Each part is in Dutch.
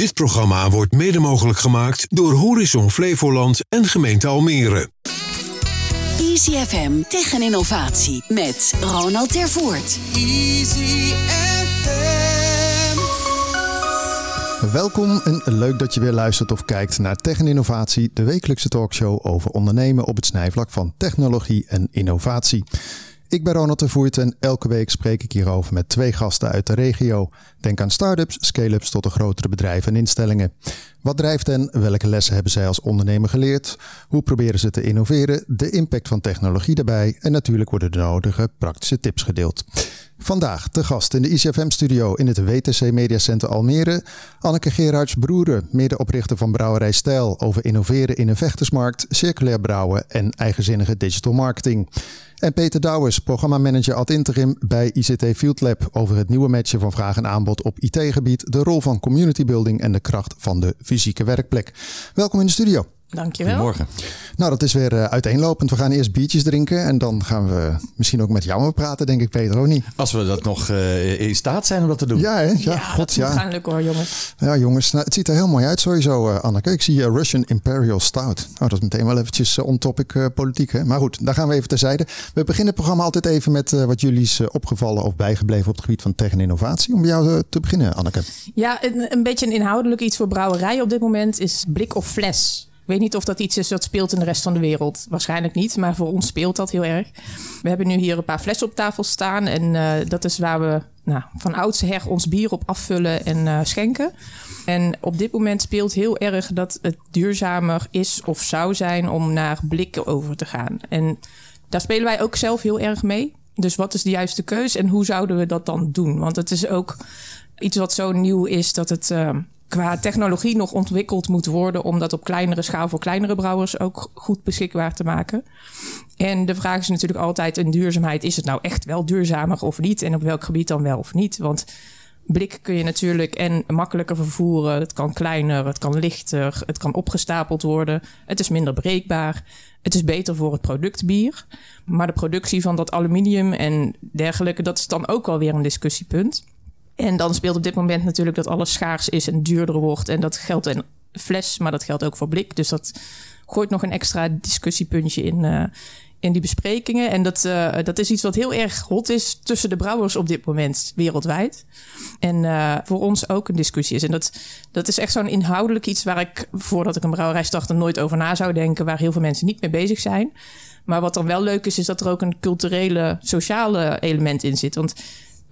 Dit programma wordt mede mogelijk gemaakt door Horizon Flevoland en gemeente Almere. Easy FM tegen innovatie met Ronald Tervoort. Easy FM. Welkom en leuk dat je weer luistert of kijkt naar Tech en Innovatie, de wekelijkse talkshow over ondernemen op het snijvlak van technologie en innovatie. Ik ben Ronald de Voert en elke week spreek ik hierover met twee gasten uit de regio. Denk aan start-ups, scale-ups tot de grotere bedrijven en instellingen. Wat drijft hen? Welke lessen hebben zij als ondernemer geleerd? Hoe proberen ze te innoveren? De impact van technologie daarbij en natuurlijk worden de nodige praktische tips gedeeld. Vandaag de gast in de ICFM-studio in het WTC Media Center Almere. Anneke Gerards Broeren, medeoprichter van Brouwerij Stijl over innoveren in een vechtersmarkt, circulair brouwen en eigenzinnige digital marketing. En Peter Douwers, programmamanager ad interim bij ICT Field Lab over het nieuwe matchen van vraag en aanbod op IT-gebied, de rol van community building en de kracht van de fysieke werkplek. Welkom in de studio. Dankjewel. Goedemorgen. Nou, dat is weer uh, uiteenlopend. We gaan eerst biertjes drinken en dan gaan we misschien ook met jou praten, denk ik, Peter, ook niet? Als we dat nog uh, in staat zijn om dat te doen. Ja, hè? Ja, Ja, god, dat ja. moet gaan lukken hoor, jongens. Ja, jongens, nou, het ziet er heel mooi uit sowieso, uh, Anneke. Ik zie uh, Russian Imperial Stout. Oh, dat is meteen wel eventjes uh, on-topic uh, politiek, hè? Maar goed, daar gaan we even terzijde. We beginnen het programma altijd even met uh, wat jullie is uh, opgevallen of bijgebleven op het gebied van tech en innovatie. Om bij jou uh, te beginnen, Anneke. Ja, een, een beetje een inhoudelijk iets voor brouwerij op dit moment is blik of fles. Ik weet niet of dat iets is dat speelt in de rest van de wereld. Waarschijnlijk niet, maar voor ons speelt dat heel erg. We hebben nu hier een paar flessen op tafel staan. En uh, dat is waar we nou, van oudsher ons bier op afvullen en uh, schenken. En op dit moment speelt heel erg dat het duurzamer is of zou zijn om naar blikken over te gaan. En daar spelen wij ook zelf heel erg mee. Dus wat is de juiste keus en hoe zouden we dat dan doen? Want het is ook iets wat zo nieuw is dat het... Uh, qua technologie nog ontwikkeld moet worden om dat op kleinere schaal voor kleinere brouwers ook goed beschikbaar te maken. En de vraag is natuurlijk altijd in duurzaamheid: is het nou echt wel duurzamer of niet? En op welk gebied dan wel of niet? Want blik kun je natuurlijk en makkelijker vervoeren. Het kan kleiner, het kan lichter, het kan opgestapeld worden. Het is minder breekbaar. Het is beter voor het product bier. Maar de productie van dat aluminium en dergelijke, dat is dan ook wel weer een discussiepunt. En dan speelt op dit moment natuurlijk dat alles schaars is en duurder wordt. En dat geldt in fles, maar dat geldt ook voor blik. Dus dat gooit nog een extra discussiepuntje in, uh, in die besprekingen. En dat, uh, dat is iets wat heel erg hot is tussen de brouwers op dit moment wereldwijd. En uh, voor ons ook een discussie is. En dat, dat is echt zo'n inhoudelijk iets waar ik, voordat ik een brouwerij startte, nooit over na zou denken. Waar heel veel mensen niet mee bezig zijn. Maar wat dan wel leuk is, is dat er ook een culturele, sociale element in zit. Want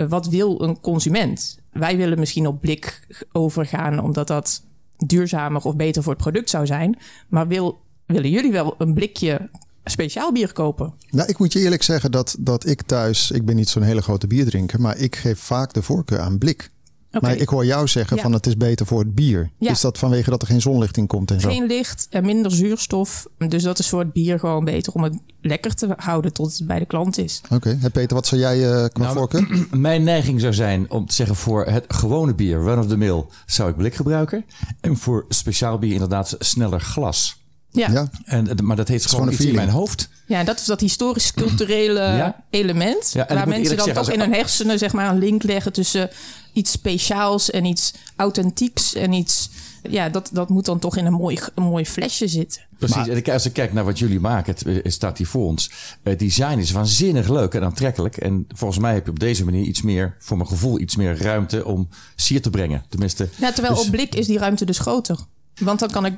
wat wil een consument? Wij willen misschien op blik overgaan omdat dat duurzamer of beter voor het product zou zijn. Maar wil, willen jullie wel een blikje speciaal bier kopen? Nou, ik moet je eerlijk zeggen dat, dat ik thuis, ik ben niet zo'n hele grote bierdrinker, maar ik geef vaak de voorkeur aan blik. Okay. Maar ik hoor jou zeggen ja. van het is beter voor het bier. Ja. Is dat vanwege dat er geen zonlicht in komt en zo? Geen licht en minder zuurstof. Dus dat is voor het bier gewoon beter om het lekker te houden tot het bij de klant is. Oké. Okay. Peter, wat zou jij uh, qua nou, voorkeur? Mijn neiging zou zijn om te zeggen voor het gewone bier, run of the mill, zou ik blik gebruiken. En voor speciaal bier inderdaad sneller glas. Ja. ja. En, maar dat heeft gewoon iets in mijn hoofd. Ja, dat is dat historisch-culturele ja. element. Ja, waar mensen dan toch in hun hersenen zeg maar, een link leggen tussen iets speciaals en iets authentieks en iets. Ja, dat, dat moet dan toch in een mooi, een mooi flesje zitten. Precies. Maar, en als ik kijk naar wat jullie maken, het staat hier voor ons. Het design is waanzinnig leuk en aantrekkelijk. En volgens mij heb je op deze manier iets meer, voor mijn gevoel, iets meer ruimte om sier te brengen. Tenminste. Ja, terwijl dus, op blik is die ruimte dus groter. Want dan kan ik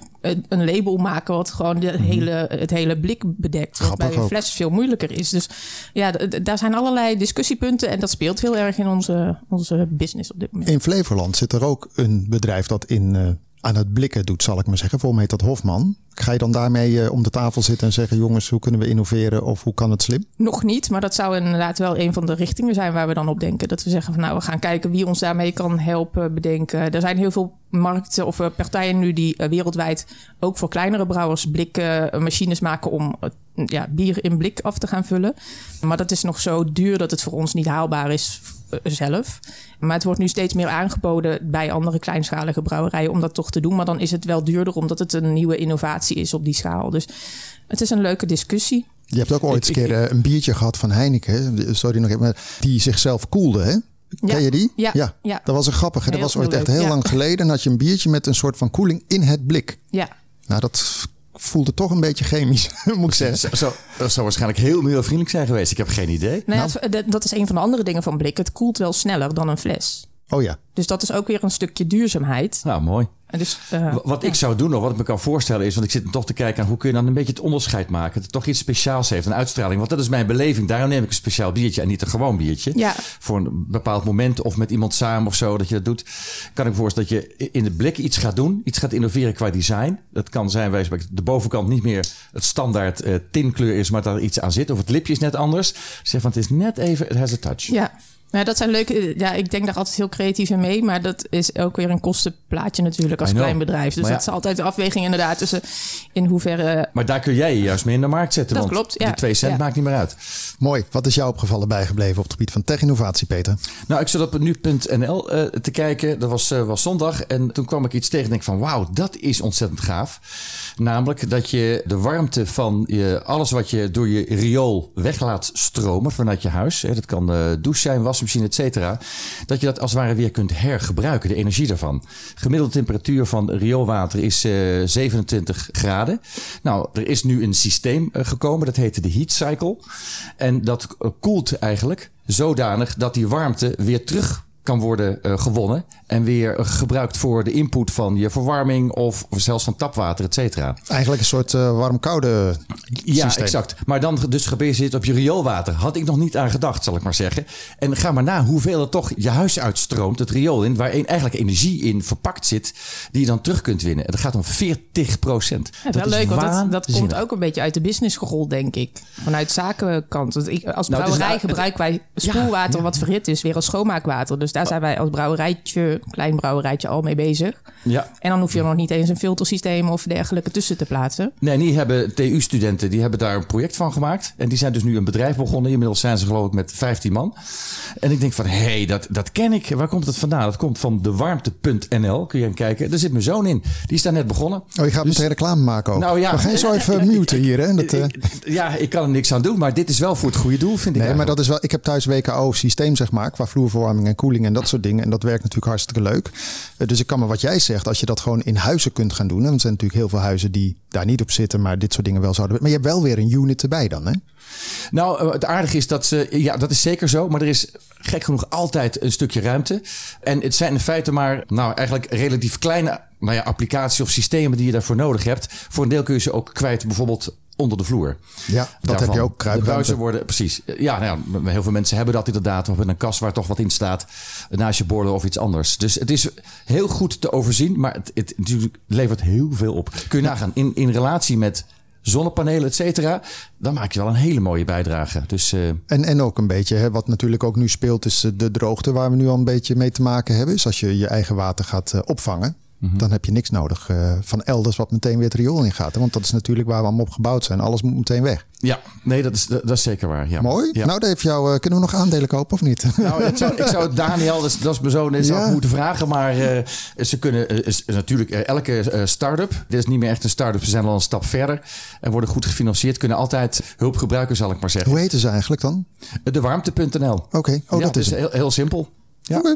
een label maken wat gewoon de hele, het hele blik bedekt. Wat Grappig bij een fles veel moeilijker is. Dus ja, daar zijn allerlei discussiepunten. En dat speelt heel erg in onze, onze business op dit moment. In Flevoland zit er ook een bedrijf dat in, uh, aan het blikken doet, zal ik maar zeggen. Volgens mij heet dat Hofman. Ga je dan daarmee uh, om de tafel zitten en zeggen: jongens, hoe kunnen we innoveren of hoe kan het slim? Nog niet, maar dat zou inderdaad wel een van de richtingen zijn waar we dan op denken. Dat we zeggen van nou, we gaan kijken wie ons daarmee kan helpen bedenken. Er zijn heel veel markten of partijen nu die uh, wereldwijd ook voor kleinere brouwers blikken machines maken om ja, bier in blik af te gaan vullen. Maar dat is nog zo duur dat het voor ons niet haalbaar is zelf. Maar het wordt nu steeds meer aangeboden bij andere kleinschalige brouwerijen om dat toch te doen. Maar dan is het wel duurder omdat het een nieuwe innovatie is op die schaal. Dus het is een leuke discussie. Je hebt ook ooit eens een keer een biertje gehad van Heineken. Sorry nog even. Die zichzelf koelde, hè? Ja. Ken je die? Ja, ja. Dat was een grappige. Dat was ooit echt heel ja. lang geleden. Dan had je een biertje met een soort van koeling in het blik. Ja. Nou, dat voelde toch een beetje chemisch, moet ik zeggen. Zo, zo, dat zou waarschijnlijk heel milieuvriendelijk zijn geweest. Ik heb geen idee. Nou, ja, het- dat is een van de andere dingen van blik. Het koelt wel sneller dan een fles. Oh ja. Dus dat is ook weer een stukje duurzaamheid. Nou, mooi. En dus, eh, Wat ik zou doen, of wat ik me kan voorstellen, is, want ik zit toch te kijken aan hoe kun je dan een beetje het onderscheid maken. Dat het toch iets speciaals heeft, een uitstraling. Want dat is mijn beleving. Daarom neem ik een speciaal biertje en niet een gewoon biertje. Ja. Voor een bepaald moment of met iemand samen of zo, dat je dat doet. Kan ik me voorstellen dat je in de blik iets gaat doen, iets gaat innoveren qua design. Dat kan zijn, wij spreken, de bovenkant niet meer het standaard eh, tinkleur is, maar dat er iets aan zit. Of het lipje is net anders. Zeg van, het is net even, het has a touch. Ja. Nou, dat zijn leuke. Ja, ik denk daar altijd heel creatief in mee. Maar dat is ook weer een kostenplaatje natuurlijk als klein bedrijf. Dus ja. dat is altijd de afweging inderdaad tussen in hoeverre. Maar daar kun jij je juist mee in de markt zetten. Dat want klopt, ja. die twee cent Ja. maakt niet meer uit. Mooi. Wat is jou opgevallen bijgebleven op het gebied van tech-innovatie, Peter? Nou, ik zat op nu.nl eh, te kijken. Dat was, eh, was zondag. En toen kwam ik iets tegen en denk van wauw, dat is ontzettend gaaf. Namelijk dat je de warmte van je, alles wat je door je riool weg laat stromen vanuit je huis. Hè, dat kan eh douche zijn, wasmachine, et cetera. Dat je dat als het ware weer kunt hergebruiken, de energie daarvan. Gemiddelde temperatuur van rioolwater is eh 27 graden. Nou, er is nu een systeem eh, gekomen, dat heette de heat cycle. En dat eh, koelt eigenlijk zodanig dat die warmte weer terug kan worden eh, gewonnen en weer eh, gebruikt voor de input van je verwarming of zelfs van tapwater, et cetera. Eigenlijk een soort eh, warm-koude Ja, systeem. exact. Maar dan dus gebaseerd op je rioolwater. Had ik nog niet aan gedacht, zal ik maar zeggen. En ga maar na hoeveel er toch je huis uitstroomt, het riool in, waar eigenlijk energie in verpakt zit, die je dan terug kunt winnen. En dat gaat om 40 procent. Ja, wel leuk, want dat, dat komt ook een beetje uit de businessgerol, denk ik. Vanuit zakenkant. Want ik, als Nou, het is brouwerij nou- gebruiken wij spoelwater wat verhit is, weer als schoonmaakwater. Dus daar zijn wij als brouwerijtje, klein brouwerijtje, al mee bezig. Ja. En dan hoef je er nog niet eens een filtersysteem of dergelijke tussen te plaatsen. Nee, die hebben TU-studenten, die hebben daar een project van gemaakt. En die zijn dus nu een bedrijf begonnen. Inmiddels zijn ze geloof ik met 15 man. En ik denk van, hé, hey, dat, dat ken ik. Waar komt het vandaan? Dat komt van dewarmte.nl. Kun je gaan kijken. Daar zit mijn zoon in. Die is daar net begonnen. Oh, je gaat meteen reclame maken ook. Dus- Nou ja. We gaan je zo even muten hier. Hè? Dat, eh, Ja, ik kan er niks aan doen. Maar dit is wel voor het goede doel, vind ik Nee, maar dat is wel. Ik heb thuis WKO systeem zeg maar qua vloerverwarming en koeling en dat soort dingen. En dat werkt natuurlijk hartstikke leuk. Eh, Dus ik kan me wat jij zegt, als je dat gewoon in huizen kunt gaan doen. Want er zijn natuurlijk heel veel huizen die daar niet op zitten, maar dit soort dingen wel zouden. Maar je hebt wel weer een unit erbij dan, hè? Nou, eh, het aardige is dat ze... Ja, dat is zeker zo. Maar er is gek genoeg altijd een stukje ruimte. En het zijn in feite maar... Nou, eigenlijk relatief kleine nou ja, applicaties of systemen die je daarvoor nodig hebt. Voor een deel kun je ze ook kwijt bijvoorbeeld onder de vloer. Ja, dat heb je ook, De kruipruimte. buizen worden, precies. Ja, nou ja, heel veel mensen hebben dat inderdaad. Of een kast waar toch wat in staat. Naast je borden of iets anders. Dus het is heel goed te overzien. Maar het, het, natuurlijk levert heel veel op. Kun je nagaan. In, in relatie met zonnepanelen, et cetera. Dan maak je wel een hele mooie bijdrage. Dus eh, En, en ook een beetje, hè, wat natuurlijk ook nu speelt, is eh, de droogte waar we nu al een beetje mee te maken hebben. Is als je je eigen water gaat eh, Mhm. dan heb je niks nodig eh, van elders wat meteen weer het riool in gaat. hè. Want dat is natuurlijk waar we allemaal op gebouwd zijn. Alles moet meteen weg. ja, nee, dat is, dat is zeker waar. Ja. Mooi. Ja. Nou, heeft jou, eh, kunnen we nog aandelen kopen of niet? Nou, ik zou, ik zou Daniel, dat is, dat is mijn zoon, Ja. moeten vragen. Maar eh, ze kunnen, is, natuurlijk elke start-up, dit is niet meer echt een start-up, ze zijn al een stap verder en worden goed gefinancierd, kunnen altijd hulp gebruiken, zal ik maar zeggen. Hoe heten ze eigenlijk dan? De warmte.nl. Oké, oh, ja, dat is heel, heel simpel. Ja. Oké.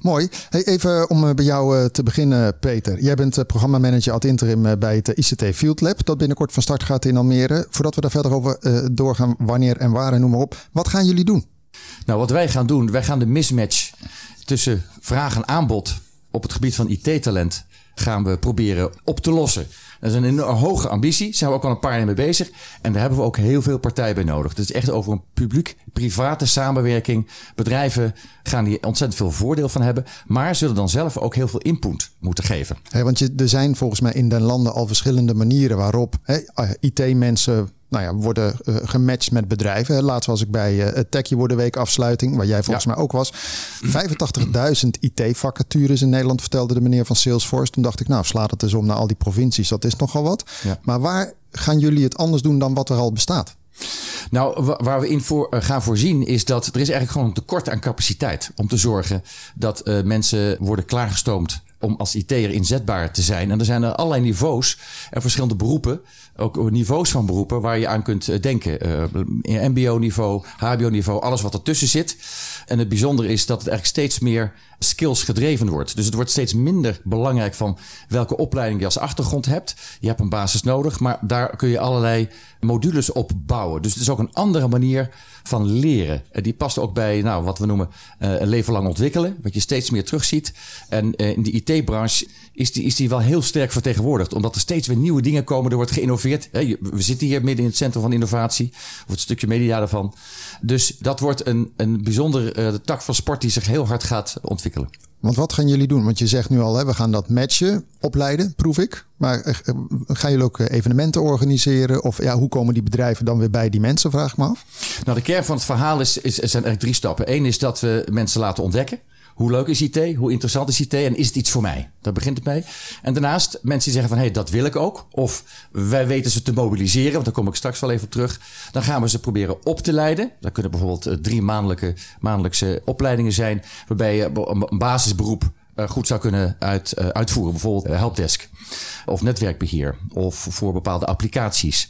Mooi. Hey, even om eh, bij jou eh, te beginnen, Peter. Jij bent eh, programmamanager ad interim bij het ICT Field Lab. Dat binnenkort van start gaat in Almere. Voordat we daar verder over doorgaan, wanneer en waar en noem maar op. Wat gaan jullie doen? Nou, wat wij gaan doen, wij gaan de mismatch tussen vraag en aanbod op het gebied van IT-talent gaan we proberen op te lossen. Dat is een hoge ambitie. Zijn we ook al een paar jaar mee bezig. En daar hebben we ook heel veel partijen bij nodig. Het is echt over een publiek-private samenwerking. Bedrijven gaan hier ontzettend veel voordeel van hebben. Maar zullen dan zelf ook heel veel input moeten geven. Want je, er zijn volgens mij in den landen al verschillende manieren waarop eh, IT-mensen nou ja, worden eh, gematcht met bedrijven. Laatst was ik bij het Techie Worden Week afsluiting, waar jij volgens Ja. mij ook was. 85.000 IT-vacatures in Nederland, vertelde de meneer van Salesforce. Toen dacht ik, nou, slaat het eens om naar al die provincies. Dat is nogal wat. Ja. Maar waar gaan jullie het anders doen dan wat er al bestaat? Nou, wa- waar we in voor, eh, gaan voorzien is dat er is eigenlijk gewoon een tekort aan capaciteit. Om te zorgen dat mensen worden klaargestoomd om als IT'er inzetbaar te zijn. En er zijn er allerlei niveaus en verschillende beroepen, ook niveaus van beroepen waar je aan kunt eh, denken. Uh, MBO-niveau, HBO-niveau, alles wat ertussen zit. En het bijzondere is dat het eigenlijk steeds meer skills gedreven wordt. Dus het wordt steeds minder belangrijk van welke opleiding je als achtergrond hebt. Je hebt een basis nodig, maar daar kun je allerlei modules op bouwen. Dus het is ook een andere manier van leren. En die past ook bij nou, wat we noemen uh, een leven lang ontwikkelen, wat je steeds meer terugziet. En in de IT-branche is die, is die wel heel sterk vertegenwoordigd, omdat er steeds weer nieuwe dingen komen. Er wordt geïnnoveerd. We zitten hier midden in het centrum van innovatie, of het stukje media daarvan. Dus dat wordt een, een bijzondere uh, tak van sport die zich heel hard gaat ontwikkelen. Want wat gaan jullie doen? Want je zegt nu al, hè, we gaan dat matchen, opleiden, proef ik. Maar uh, gaan jullie ook evenementen organiseren? Of ja, hoe komen die bedrijven dan weer bij die mensen, vraag ik me af. Nou, de kern van het verhaal is, is, zijn eigenlijk drie stappen. Eén is dat we mensen laten ontdekken. Hoe leuk is IT? Hoe interessant is IT? En is het iets voor mij? Daar begint het mee. En daarnaast mensen die zeggen van... hé, hey, dat wil ik ook. Of wij weten ze te mobiliseren. Want daar kom ik straks wel even op terug. Dan gaan we ze proberen op te leiden. Dat kunnen bijvoorbeeld drie maandelijke, maandelijkse opleidingen zijn... waarbij je een basisberoep goed zou kunnen uit, uitvoeren. Bijvoorbeeld helpdesk of netwerkbeheer of voor bepaalde applicaties.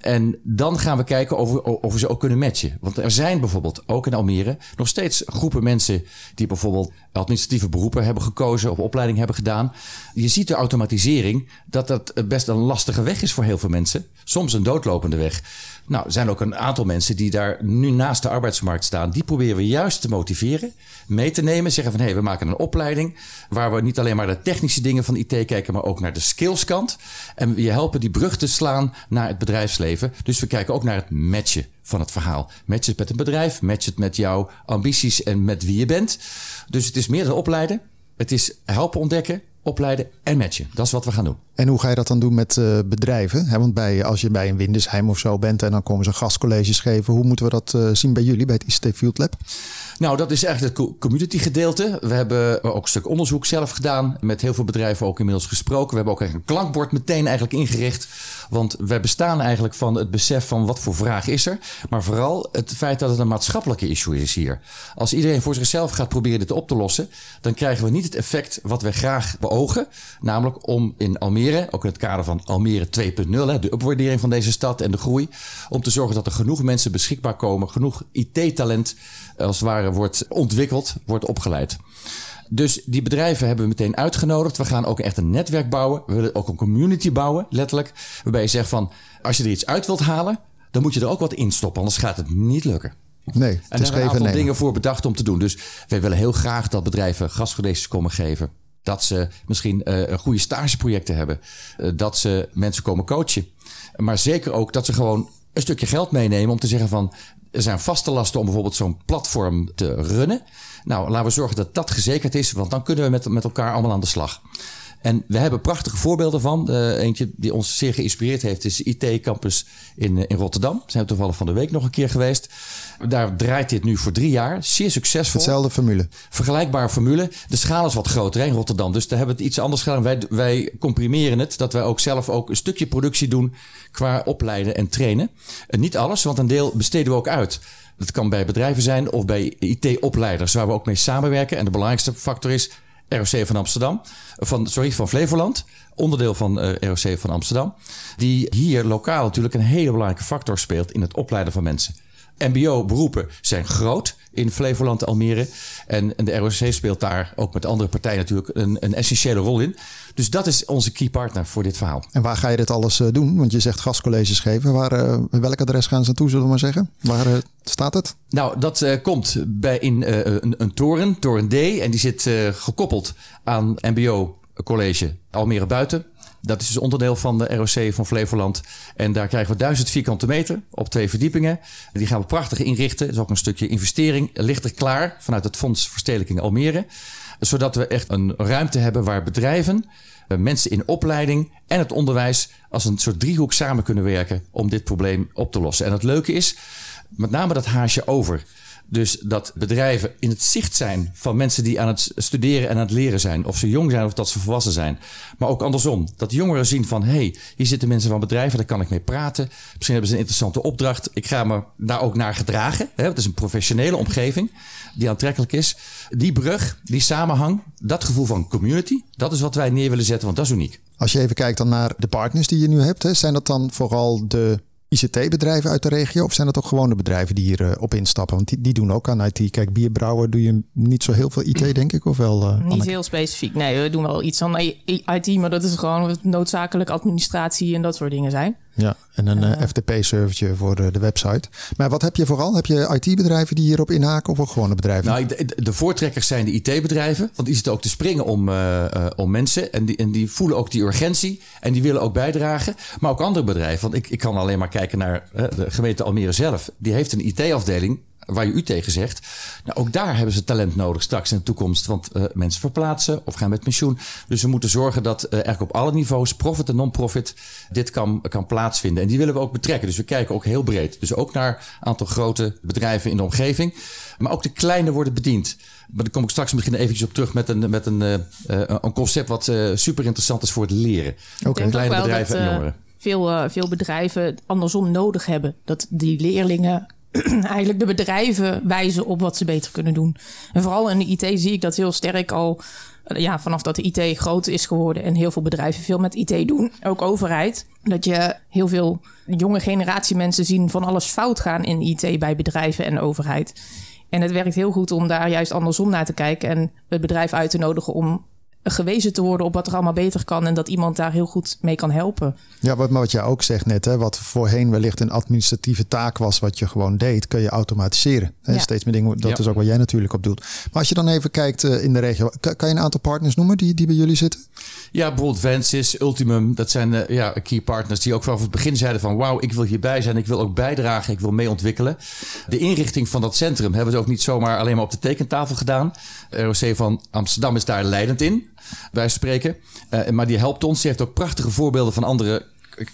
En dan gaan we kijken of we, of we ze ook kunnen matchen. Want er zijn bijvoorbeeld ook in Almere nog steeds groepen mensen die bijvoorbeeld administratieve beroepen hebben gekozen of opleiding hebben gedaan. Je ziet de automatisering dat dat best een lastige weg is voor heel veel mensen. Soms een doodlopende weg. Nou, er zijn ook een aantal mensen die daar nu naast de arbeidsmarkt staan. Die proberen we juist te motiveren, mee te nemen. Zeggen van hé, hey, we maken een opleiding waar we niet alleen maar de technische dingen van IT kijken, maar ook naar de skillskant. En we helpen die brug te slaan naar het bedrijfsleven. Dus we kijken ook naar het matchen van het verhaal. Match het met een bedrijf, match het met jouw ambities en met wie je bent. Dus het is meer dan opleiden. Het is helpen ontdekken, opleiden en matchen. Dat is wat we gaan doen. En hoe ga je dat dan doen met uh, bedrijven? want bij, als je bij een Windesheim of zo bent en dan komen ze gastcolleges geven. Hoe moeten we dat uh, zien bij jullie, bij het ICT Field Lab? Nou, dat is eigenlijk het community gedeelte. We hebben ook een stuk onderzoek zelf gedaan. Met heel veel bedrijven ook inmiddels gesproken. We hebben ook een klankbord meteen eigenlijk ingericht. Want wij bestaan eigenlijk van het besef van wat voor vraag is er. Maar vooral het feit dat het een maatschappelijke issue is hier. Als iedereen voor zichzelf gaat proberen dit op te lossen. Dan krijgen we niet het effect wat wij graag beogen. Namelijk om in Almere, ook in het kader van Almere 2.0. De upwaardering van deze stad en de groei. Om te zorgen dat er genoeg mensen beschikbaar komen. Genoeg IT-talent als het ware wordt ontwikkeld, wordt opgeleid. Dus die bedrijven hebben we meteen uitgenodigd. We gaan ook echt een netwerk bouwen. We willen ook een community bouwen, letterlijk. Waarbij je zegt van, als je er iets uit wilt halen, dan moet je er ook wat in stoppen. Anders gaat het niet lukken. Nee, het en is er een aantal dingen voor bedacht om te doen. Dus wij willen heel graag dat bedrijven gastcolleges komen geven. Dat ze misschien uh, goede stageprojecten hebben. Uh, dat ze mensen komen coachen. Maar zeker ook dat ze gewoon een stukje geld meenemen om te zeggen van er zijn vaste lasten om bijvoorbeeld zo'n platform te runnen. Nou, laten we zorgen dat dat gezekerd is, want dan kunnen we met, met elkaar allemaal aan de slag. En we hebben prachtige voorbeelden van. Uh, eentje die ons zeer geïnspireerd heeft is de IT-campus in, in Rotterdam. Zijn we toevallig van de week nog een keer geweest. Daar draait dit nu voor drie jaar. Zeer succesvol. Hetzelfde formule. Vergelijkbare formule. De schaal is wat groter in Rotterdam. Dus daar hebben we het iets anders gedaan. Wij, wij comprimeren het. Dat wij ook zelf ook een stukje productie doen qua opleiden en trainen. En niet alles, want een deel besteden we ook uit. Dat kan bij bedrijven zijn of bij IT-opleiders waar we ook mee samenwerken. En de belangrijkste factor is ROC van Amsterdam. Van, sorry, van Flevoland. Onderdeel van uh, ROC van Amsterdam. Die hier lokaal natuurlijk een hele belangrijke factor speelt in het opleiden van mensen. MBO-beroepen zijn groot in Flevoland, Almere. En, en, de ROC speelt daar ook met andere partijen natuurlijk een, een, essentiële rol in. Dus dat is onze key partner voor dit verhaal. En waar ga je dit alles uh, doen? Want je zegt gastcolleges geven. Waar, uh, welk adres gaan ze naartoe, zullen we maar zeggen? Waar uh, staat het? Nou, dat komt bij in een, een, toren, toren D. En die zit gekoppeld aan MBO College Almere Buiten. Dat is dus onderdeel van de ROC van Flevoland. En daar krijgen we duizend vierkante meter op twee verdiepingen. Die gaan we prachtig inrichten. Dat is ook een stukje investering. Ligt er klaar vanuit het Fonds Verstedelijking Almere. Zodat we echt een ruimte hebben waar bedrijven, eh, mensen in opleiding en het onderwijs als een soort driehoek samen kunnen werken om dit probleem op te lossen. En het leuke is, met name dat haasje over Dus dat bedrijven in het zicht zijn van mensen die aan het studeren en aan het leren zijn. Of ze jong zijn of dat ze volwassen zijn. Maar ook andersom. Dat jongeren zien van hé, hey, hier zitten mensen van bedrijven, daar kan ik mee praten. Misschien hebben ze een interessante opdracht. Ik ga me daar ook naar gedragen. Het is een professionele omgeving die aantrekkelijk is. Die brug, die samenhang, dat gevoel van community, dat is wat wij neer willen zetten, want dat is uniek. Als je even kijkt dan naar de partners die je nu hebt, hè, zijn dat dan vooral de ICT-bedrijven uit de regio? Of zijn dat ook gewone bedrijven die hierop uh, op instappen? Want die, die doen ook aan IT. Kijk, bierbrouwer doe je niet zo heel veel IT, denk ik, of wel? Uh, niet heel specifiek. Nee, we doen wel iets aan IT, maar dat is gewoon noodzakelijk administratie en dat soort dingen zijn. Ja, en een uh, FTP-servertje voor de, de, website. Maar wat heb je vooral? Heb je IT-bedrijven die hierop inhaken of ook gewone bedrijven? Nou, de, de voortrekkers zijn de IT-bedrijven. Want die zitten ook te springen om, uh, uh, om mensen. En die, en die voelen ook die urgentie. En die willen ook bijdragen. Maar ook andere bedrijven. Want ik, ik kan alleen maar kijken naar de gemeente Almere zelf. Die heeft een IT-afdeling waar je u tegen zegt. Nou, ook daar hebben ze talent nodig straks in de toekomst. Want uh, mensen verplaatsen of gaan met pensioen. Dus we moeten zorgen dat uh, eigenlijk op alle niveaus, profit en non-profit, dit kan, kan plaatsvinden. En die willen we ook betrekken. Dus we kijken ook heel breed. Dus ook naar een aantal grote bedrijven in de omgeving. Maar ook de kleine worden bediend. Maar daar kom ik straks misschien eventjes op terug met een, met een, uh, een concept wat super interessant is voor het leren. Okay. Kleine bedrijven dat, en jongeren. Veel, veel bedrijven andersom nodig hebben. Dat die leerlingen eigenlijk de bedrijven wijzen op wat ze beter kunnen doen. En vooral in de IT zie ik dat heel sterk al ja, vanaf dat de IT groot is geworden en heel veel bedrijven veel met IT doen, ook overheid, dat je heel veel jonge generatie mensen zien van alles fout gaan in IT bij bedrijven en overheid. En het werkt heel goed om daar juist andersom naar te kijken en het bedrijf uit te nodigen om gewezen te worden op wat er allemaal beter kan en dat iemand daar heel goed mee kan helpen. Ja, wat, maar wat jij ook zegt net, hè, wat voorheen wellicht een administratieve taak was, wat je gewoon deed, kun je automatiseren. Hè? Ja. Steeds meer dingen, dat ja. is ook wat jij natuurlijk op doet. Maar als je dan even kijkt uh, in de regio, kan, kan, je een aantal partners noemen die, die bij jullie zitten? Ja, bijvoorbeeld Vensis, Ultimum, dat zijn uh, ja, key partners die ook vanaf het begin zeiden van wauw, ik wil hierbij zijn, ik wil ook bijdragen, ik wil mee ontwikkelen. De inrichting van dat centrum hebben we ook niet zomaar alleen maar op de tekentafel gedaan. ROC van Amsterdam is daar leidend in wij spreken. Uh, maar die helpt ons. Die heeft ook prachtige voorbeelden van andere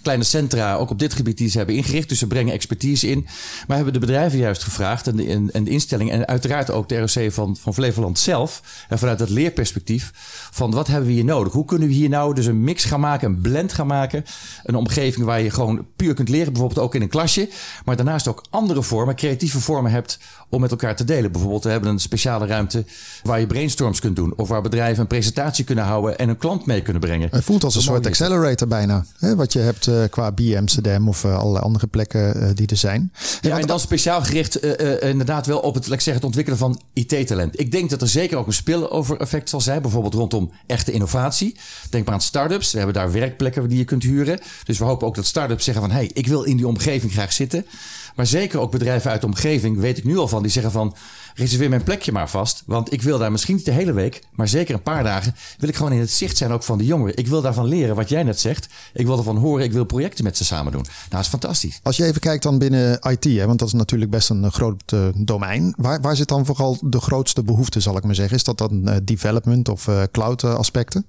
kleine centra, ook op dit gebied, die ze hebben ingericht. Dus ze brengen expertise in. Maar hebben de bedrijven juist gevraagd en de, en, en de instelling en uiteraard ook de ROC van, van Flevoland zelf. En vanuit dat leerperspectief van wat hebben we hier nodig? Hoe kunnen we hier nou dus een mix gaan maken, een blend gaan maken? Een omgeving waar je gewoon puur kunt leren, bijvoorbeeld ook in een klasje. Maar daarnaast ook andere vormen, creatieve vormen hebt om met elkaar te delen. Bijvoorbeeld, we hebben een speciale ruimte waar je brainstorms kunt doen. Of waar bedrijven een presentatie kunnen houden en een klant mee kunnen brengen. Het voelt als een soort accelerator bijna. Hè? Wat je hebt uh, qua BM, Amsterdam of uh, allerlei andere plekken uh, die er zijn. Ja, ja en dan speciaal gericht inderdaad wel op het, laat ik zeggen, het ontwikkelen van IT-talent. Ik denk dat er zeker ook een spillover effect zal zijn. Bijvoorbeeld rondom echte innovatie. Denk maar aan start-ups. We hebben daar werkplekken die je kunt huren. Dus we hopen ook dat start-ups zeggen van... hé, hey, ik wil in die omgeving graag zitten. Maar zeker ook bedrijven uit de omgeving, weet ik nu al van, die zeggen van reserveer mijn plekje maar vast. Want ik wil daar misschien niet de hele week, maar zeker een paar dagen, wil ik gewoon in het zicht zijn ook van de jongeren. Ik wil daarvan leren wat jij net zegt. Ik wil ervan horen, ik wil projecten met ze samen doen. Nou, dat is fantastisch. Als je even kijkt dan binnen IT, hè, want dat is natuurlijk best een groot uh, domein. Waar, waar zit dan vooral de grootste behoefte, zal ik maar zeggen? Is dat dan uh, development of cloud aspecten?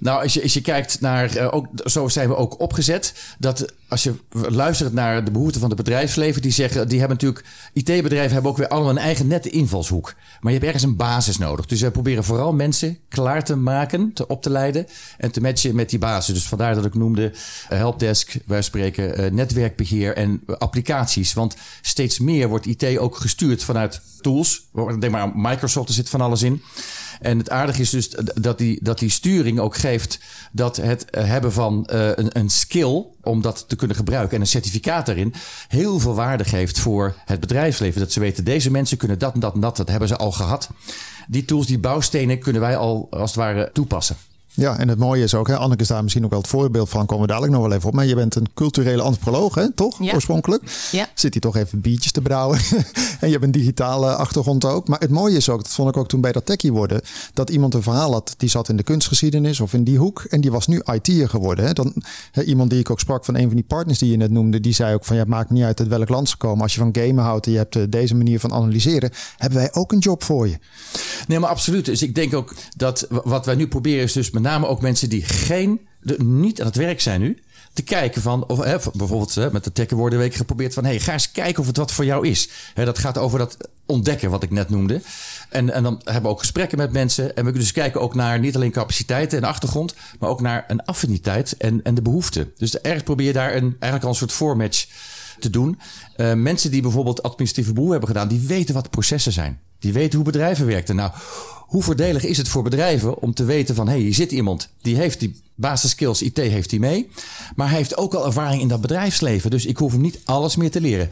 Nou, als je, als je kijkt naar, uh, ook, zo zijn we ook opgezet, dat als je luistert naar de behoeften van het bedrijfsleven, die zeggen, die hebben natuurlijk, IT-bedrijven hebben ook weer allemaal een eigen nette invalshoek. Maar je hebt ergens een basis nodig. Dus we proberen vooral mensen klaar te maken, te op te leiden en te matchen met die basis. Dus vandaar dat ik noemde uh, helpdesk, wij spreken uh, netwerkbeheer en applicaties. Want steeds meer wordt IT ook gestuurd vanuit tools. Denk maar aan Microsoft, er zit van alles in. En het aardige is dus dat die, dat die sturing ook geeft dat het hebben van uh, een, een skill om dat te kunnen gebruiken en een certificaat daarin heel veel waarde geeft voor het bedrijfsleven. Dat ze weten, deze mensen kunnen dat en dat en dat, dat hebben ze al gehad. Die tools, die bouwstenen kunnen wij al als het ware toepassen. Ja, en het mooie is ook, hè, Anneke is daar misschien ook wel het voorbeeld van, komen we dadelijk nog wel even op. Maar je bent een culturele antropoloog, hè, toch? Ja. Oorspronkelijk. Ja. Zit hier toch even biertjes te brouwen. en je hebt een digitale achtergrond ook. Maar het mooie is ook, dat vond ik ook toen bij dat techie worden, dat iemand een verhaal had, die zat in de kunstgeschiedenis of in die hoek. En die was nu IT'er geworden. Hè. Dan, hè, iemand die ik ook sprak van een van die partners die je net noemde, die zei ook van, ja, het maakt niet uit uit welk land ze komen. Als je van gamen houdt en je hebt uh, deze manier van analyseren, hebben wij ook een job voor je. Nee, maar absoluut. Dus ik denk ook dat wat wij nu proberen is dus met name ook mensen die geen, de, niet aan het werk zijn nu, te kijken van, of hè, bijvoorbeeld hè, met de Tekkenwoordenweek geprobeerd van, hey, ga eens kijken of het wat voor jou is. Hè, dat gaat over dat ontdekken wat ik net noemde. En, en dan hebben we ook gesprekken met mensen. En we kunnen dus kijken ook naar niet alleen capaciteiten en achtergrond, maar ook naar een affiniteit en, en de behoeften. Dus ergens probeer je daar een, eigenlijk al een soort voormatch te doen. Uh, mensen die bijvoorbeeld administratieve boel hebben gedaan, die weten wat processen zijn. Die weten hoe bedrijven werken. Nou, hoe voordelig is het voor bedrijven om te weten van... hé, hey, hier zit iemand, die heeft die basiskills IT heeft hij mee... maar hij heeft ook al ervaring in dat bedrijfsleven. Dus ik hoef hem niet alles meer te leren.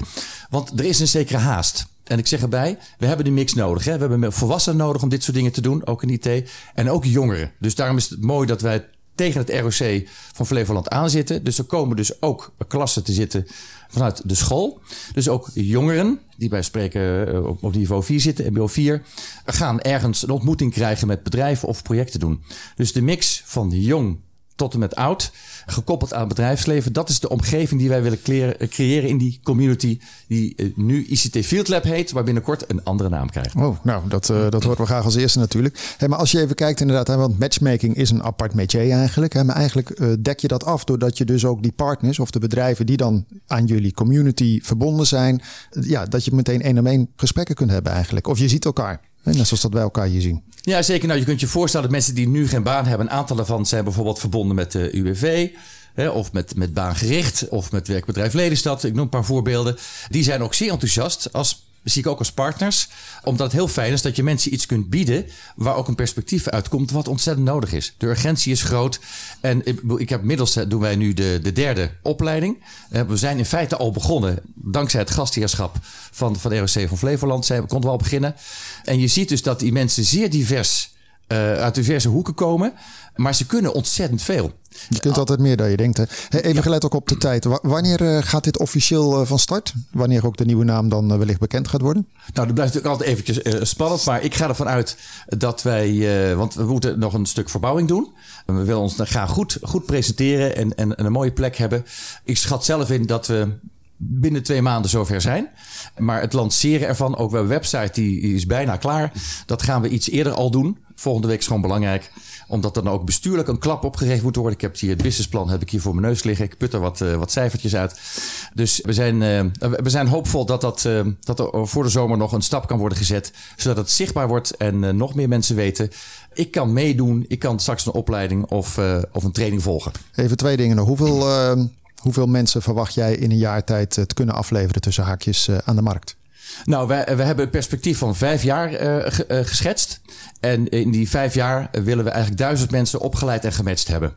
Want er is een zekere haast. En ik zeg erbij, we hebben die mix nodig. Hè? We hebben volwassenen nodig om dit soort dingen te doen, ook in IT. En ook jongeren. Dus daarom is het mooi dat wij tegen het ROC van Flevoland aanzitten. Dus er komen dus ook klassen te zitten vanuit de school. Dus ook jongeren, die bij spreken eh, op, niveau 4 zitten, MBO 4, gaan ergens een ontmoeting krijgen met bedrijven of projecten doen. Dus de mix van jong tot en met oud, gekoppeld aan het bedrijfsleven. Dat is de omgeving die wij willen creëren in die community, die eh, nu ICT Field Lab heet, maar binnenkort een andere naam krijgt. Oh, nou, dat, uh, dat horen we graag als eerste natuurlijk. Hey, maar als je even kijkt inderdaad, want matchmaking is een apart métier eigenlijk. Maar eigenlijk uh, dek je dat af doordat je dus ook die partners of de bedrijven die dan aan jullie community verbonden zijn, ja, dat je meteen één op één gesprekken kunt hebben eigenlijk. Of je ziet elkaar. Net zoals dat wij elkaar hier zien. Ja, zeker. Nou, je kunt je voorstellen dat mensen die nu geen baan hebben, een aantal daarvan zijn bijvoorbeeld verbonden met de UWV. Hè, of met, met baangericht, of met werkbedrijf Ledenstad. Ik noem een paar voorbeelden. Die zijn ook zeer enthousiast als zie ik ook als partners. Omdat het heel fijn is dat je mensen iets kunt bieden waar ook een perspectief uitkomt wat ontzettend nodig is. De urgentie is groot. En ik, heb middels doen wij nu de, de derde opleiding. Eh, we zijn in feite al begonnen, dankzij het gastheerschap van, van de ROC van Flevoland, zijn, konden we al beginnen. En je ziet dus dat die mensen zeer divers uh, uit diverse hoeken komen. Maar ze kunnen ontzettend veel. Je kunt altijd meer dan je denkt. Hè? Even ja. gelet ook op de tijd. wanneer uh, gaat dit officieel uh, van start? Wanneer ook de nieuwe naam dan wellicht bekend gaat worden? Nou, dat blijft natuurlijk altijd eventjes spannend. Maar ik ga ervan uit dat wij... want we moeten nog een stuk verbouwing doen. We willen ons graag goed, goed presenteren en, en, en een mooie plek hebben. Ik schat zelf in dat we binnen twee maanden zover zijn. Maar het lanceren ervan, ook wel website die is bijna klaar. Dat gaan we iets eerder al doen. Volgende week is gewoon belangrijk omdat er dan ook bestuurlijk een klap opgegeven moet worden. Ik heb hier het businessplan heb ik hier voor mijn neus liggen. Ik put er wat, uh, wat cijfertjes uit. Dus we zijn, uh, we zijn hoopvol dat, dat, uh, dat er voor de zomer nog een stap kan worden gezet. Zodat het zichtbaar wordt en nog meer mensen weten. Ik kan meedoen. Ik kan straks een opleiding of, of een training volgen. Even twee dingen. Hoeveel, hoeveel mensen verwacht jij in een jaar tijd te kunnen afleveren tussen haakjes aan de markt? Nou, we hebben een perspectief van vijf jaar geschetst. En in die vijf jaar willen we eigenlijk duizend mensen opgeleid en gematcht hebben.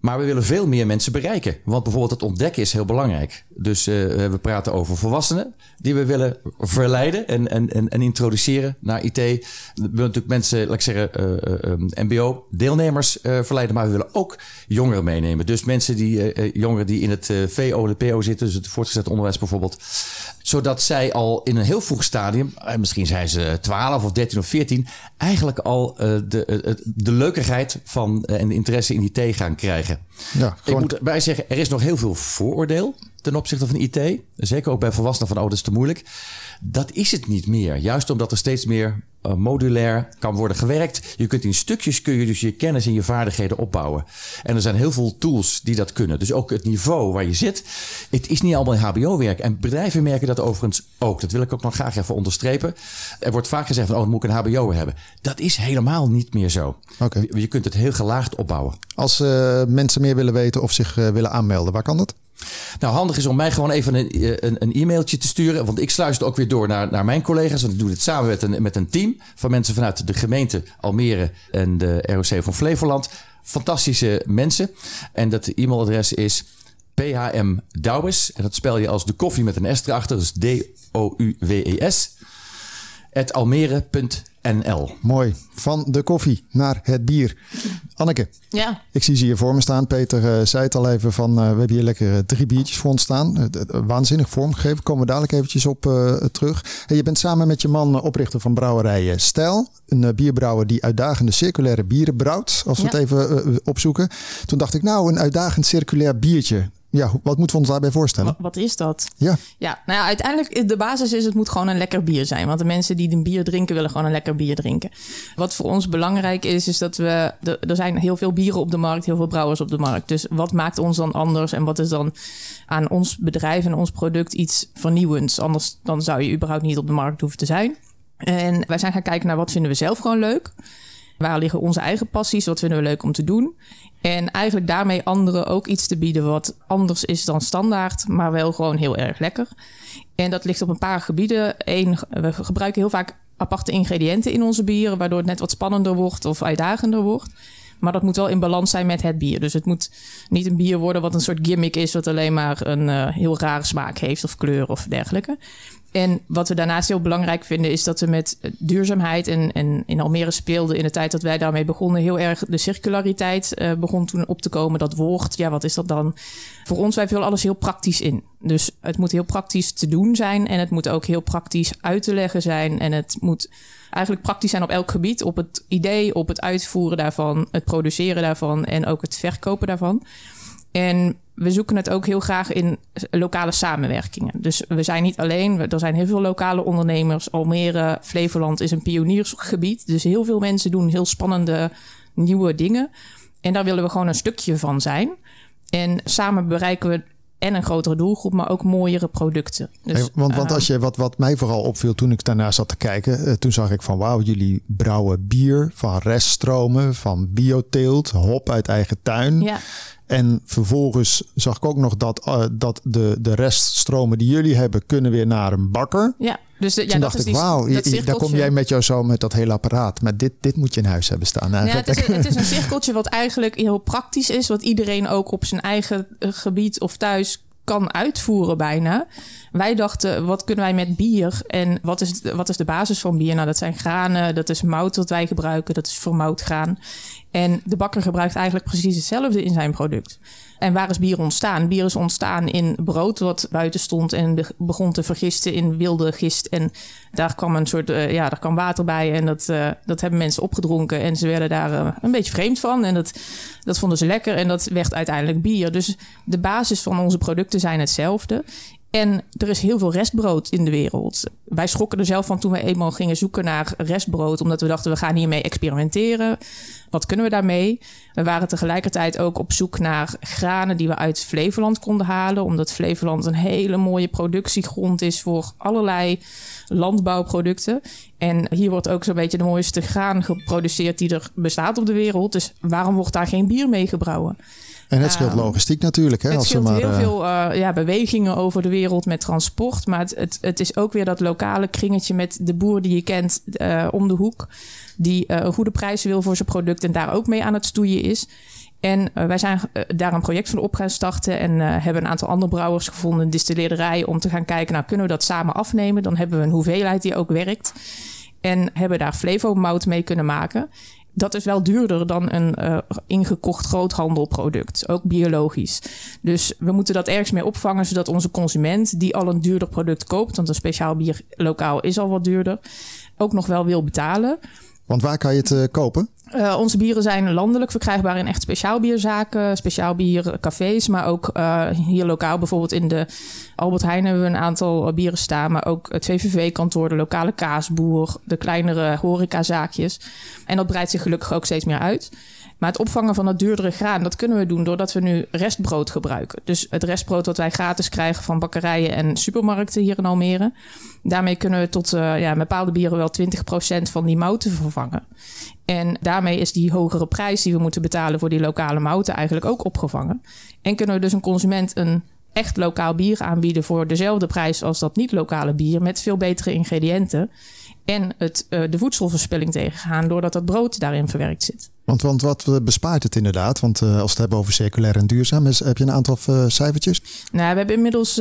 Maar we willen veel meer mensen bereiken. Want bijvoorbeeld het ontdekken is heel belangrijk. Dus uh, we praten over volwassenen die we willen verleiden en, en, en, en introduceren naar IT. We willen natuurlijk mensen, laat ik zeggen, uh, uh, MBO-deelnemers verleiden. Maar we willen ook jongeren meenemen. Dus mensen die, jongeren die in het VO, de PO zitten, dus het voortgezet onderwijs bijvoorbeeld zodat zij al in een heel vroeg stadium, misschien zijn ze 12 of 13 of 14, eigenlijk al de, de van en de interesse in IT gaan krijgen. Ja, Ik moet erbij zeggen, er is nog heel veel vooroordeel ten opzichte van IT. Zeker ook bij volwassenen van, oh, dat is te moeilijk. Dat is het niet meer. Juist omdat er steeds meer uh, modulair kan worden gewerkt. Je kunt in stukjes kun je dus je kennis en je vaardigheden opbouwen. En er zijn heel veel tools die dat kunnen. Dus ook het niveau waar je zit. Het is niet allemaal HBO-werk. En bedrijven merken dat overigens ook. Dat wil ik ook nog graag even onderstrepen. Er wordt vaak gezegd van, oh, dan moet ik een HBO hebben. Dat is helemaal niet meer zo. Okay. Je kunt het heel gelaagd opbouwen. Als uh, mensen meer willen weten of zich uh, willen aanmelden, waar kan dat? Nou, handig is om mij gewoon even een, eh, een, een e-mailtje te sturen. Want ik sluis het ook weer door naar, naar mijn collega's. Want ik doe dit samen met een, met een team van mensen vanuit de gemeente Almere en de ROC van Flevoland. Fantastische mensen. En dat e-mailadres is PHM Douwes. En dat spel je als de koffie met een S erachter. Dus D-O-U-W-E-S. Almere.nl NL. Mooi. Van de koffie naar het bier. Anneke. Ja. Ik zie ze hier voor me staan. Peter uh, zei het al even van... Uh, we hebben hier lekker drie biertjes voor ons staan. waanzinnig vormgegeven. Komen we dadelijk eventjes op uh, terug. En je bent samen met je man oprichter van brouwerijen Stijl. Een bierbrouwer die uitdagende circulaire bieren brouwt. Als we het even opzoeken. Toen dacht ik nou, een uitdagend circulair biertje. Ja, wat moeten we ons daarbij voorstellen? Wat is dat? Ja, Ja, nou ja, uiteindelijk de basis is het moet gewoon een lekker bier zijn. Want de mensen die een bier drinken willen gewoon een lekker bier drinken. Wat voor ons belangrijk is, is dat we... Er zijn heel veel bieren op de markt, heel veel brouwers op de markt. Dus wat maakt ons dan anders en wat is dan aan ons bedrijf en ons product iets vernieuwends? Anders dan zou je überhaupt niet op de markt hoeven te zijn. En wij zijn gaan kijken naar wat vinden we zelf gewoon leuk. Waar liggen onze eigen passies? Wat vinden we leuk om te doen? En eigenlijk daarmee anderen ook iets te bieden wat anders is dan standaard, maar wel gewoon heel erg lekker. En dat ligt op een paar gebieden. Eén, we gebruiken heel vaak aparte ingrediënten in onze bieren, waardoor het net wat spannender wordt of uitdagender wordt. Maar dat moet wel in balans zijn met het bier. Dus het moet niet een bier worden wat een soort gimmick is, wat alleen maar een eh, heel rare smaak heeft of kleur of dergelijke. En wat we daarnaast heel belangrijk vinden, is dat we met duurzaamheid en, en in Almere speelden in de tijd dat wij daarmee begonnen, heel erg de circulariteit eh, begon toen op te komen. Dat woord, ja, wat is dat dan? Voor ons, wij vullen alles heel praktisch in. Dus het moet heel praktisch te doen zijn en het moet ook heel praktisch uit te leggen zijn. En het moet eigenlijk praktisch zijn op elk gebied. Op het idee, op het uitvoeren daarvan, het produceren daarvan en ook het verkopen daarvan. En we zoeken het ook heel graag in lokale samenwerkingen. Dus we zijn niet alleen, er zijn heel veel lokale ondernemers. Almere, Flevoland is een pioniersgebied. Dus heel veel mensen doen heel spannende nieuwe dingen. En daar willen we gewoon een stukje van zijn. En samen bereiken we en een grotere doelgroep, maar ook mooiere producten. Dus, Hey, want, want eh, als je, wat, wat mij vooral opviel toen ik daarna zat te kijken, eh, toen zag ik van wauw, jullie brouwen bier van reststromen, van bioteelt, hop uit eigen tuin. ja, En vervolgens zag ik ook nog dat, eh, dat de, de reststromen die jullie hebben, kunnen weer naar een bakker. ja, dus de, ja, toen dat dacht ik, wauw, daar kom jij met jou zo met dat hele apparaat. Maar dit, dit moet je in huis hebben staan. Nou, Ja, het, is, het is een cirkeltje wat eigenlijk heel praktisch is, wat iedereen ook op zijn eigen eh, gebied of thuis kan uitvoeren bijna. Wij dachten, wat kunnen wij met bier en wat is, wat is de basis van bier? Nou, dat zijn granen, dat is mout dat wij gebruiken, dat is vermout graan. En de bakker gebruikt eigenlijk precies hetzelfde in zijn product. En waar is bier ontstaan? Bier is ontstaan in brood wat buiten stond en be- begon te vergisten in wilde gist. En daar kwam een soort, eh, ja, daar kwam water bij en dat, eh, dat hebben mensen opgedronken. En ze werden daar eh, een beetje vreemd van en dat, dat vonden ze lekker en dat werd uiteindelijk bier. Dus de basis van onze producten zijn hetzelfde. En er is heel veel restbrood in de wereld. Wij schrokken er zelf van toen we eenmaal gingen zoeken naar restbrood, omdat we dachten we gaan hiermee experimenteren. Wat kunnen we daarmee? We waren tegelijkertijd ook op zoek naar granen die we uit Flevoland konden halen, omdat Flevoland een hele mooie productiegrond is voor allerlei landbouwproducten. En hier wordt ook zo'n beetje de mooiste graan geproduceerd die er bestaat op de wereld. Dus waarom wordt daar geen bier mee gebrouwen? En het scheelt Ehm, logistiek natuurlijk. Hè, Het als scheelt maar, heel eh, veel eh, ja, bewegingen over de wereld met transport. Maar het, het, het is ook weer dat lokale kringetje met de boer die je kent eh, om de hoek. Die een goede prijs wil voor zijn product en daar ook mee aan het stoeien is. En wij zijn daar een project van op gaan starten. En hebben een aantal andere brouwers gevonden, een distilleerderij, om te gaan kijken, nou kunnen we dat samen afnemen? Dan hebben we een hoeveelheid die ook werkt. En hebben daar Flevo-mout mee kunnen maken. Dat is wel duurder dan een eh, ingekocht groothandelproduct. Ook biologisch. Dus we moeten dat ergens mee opvangen, zodat onze consument, die al een duurder product koopt, want een speciaal bier lokaal is al wat duurder, ook nog wel wil betalen. Want waar kan je het eh, kopen? Eh, onze bieren zijn landelijk verkrijgbaar in echt speciaal bierzaken, speciaal biercafés, maar ook eh, hier lokaal bijvoorbeeld in de Albert Heijn hebben we een aantal eh, bieren staan, maar ook het VVV-kantoor, de lokale kaasboer, de kleinere horecazaakjes. En dat breidt zich gelukkig ook steeds meer uit. Maar het opvangen van dat duurdere graan, dat kunnen we doen doordat we nu restbrood gebruiken. Dus het restbrood dat wij gratis krijgen van bakkerijen en supermarkten hier in Almere. Daarmee kunnen we tot eh, ja, bepaalde bieren wel 20% van die mouten vervangen. En daarmee is die hogere prijs die we moeten betalen voor die lokale mouten eigenlijk ook opgevangen. En kunnen we dus een consument een echt lokaal bier aanbieden voor dezelfde prijs als dat niet-lokale bier met veel betere ingrediënten. En het, eh, de voedselverspilling tegengaan doordat dat brood daarin verwerkt zit. Want, want wat eh, bespaart het inderdaad? Want eh, als we het hebben over circulair en duurzaam, is, heb je een aantal eh, cijfertjes? Nou, we hebben inmiddels,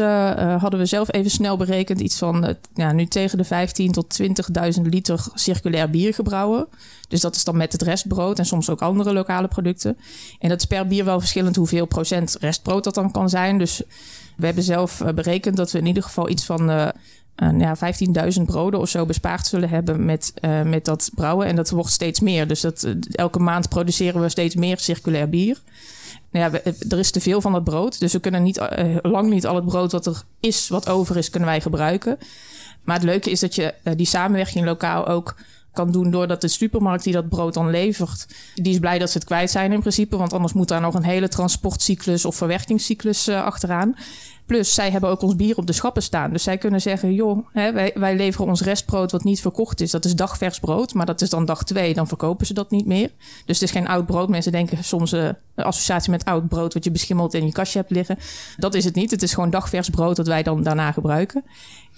hadden we zelf even snel berekend, iets van ja, nu tegen de 15 tot 20.000 liter circulair bier gebrouwen. Dus dat is dan met het restbrood en soms ook andere lokale producten. En dat is per bier wel verschillend hoeveel procent restbrood dat dan kan zijn. Dus we hebben zelf berekend dat we in ieder geval iets van eh, ja, 15.000 broden of zo bespaard zullen hebben met, eh, met dat brouwen. En dat wordt steeds meer. Dus dat, eh, elke maand produceren we steeds meer circulair bier. Nou ja, we- er is te veel van dat brood. Dus we kunnen niet, eh, lang niet al het brood wat er is, wat over is, kunnen wij gebruiken. Maar het leuke is dat je eh, die samenwerking lokaal ook kan doen doordat de supermarkt die dat brood dan levert, die is blij dat ze het kwijt zijn in principe, want anders moet daar nog een hele transportcyclus of verwerkingscyclus eh, achteraan. Plus, zij hebben ook ons bier op de schappen staan. Dus zij kunnen zeggen, joh, hè, wij, wij leveren ons restbrood wat niet verkocht is. Dat is dagvers brood, maar dat is dan dag twee. Dan verkopen ze dat niet meer. Dus het is geen oud brood. Mensen denken soms eh, een associatie met oud brood... wat je beschimmeld in je kastje hebt liggen. Dat is het niet. Het is gewoon dagvers brood dat wij dan daarna gebruiken.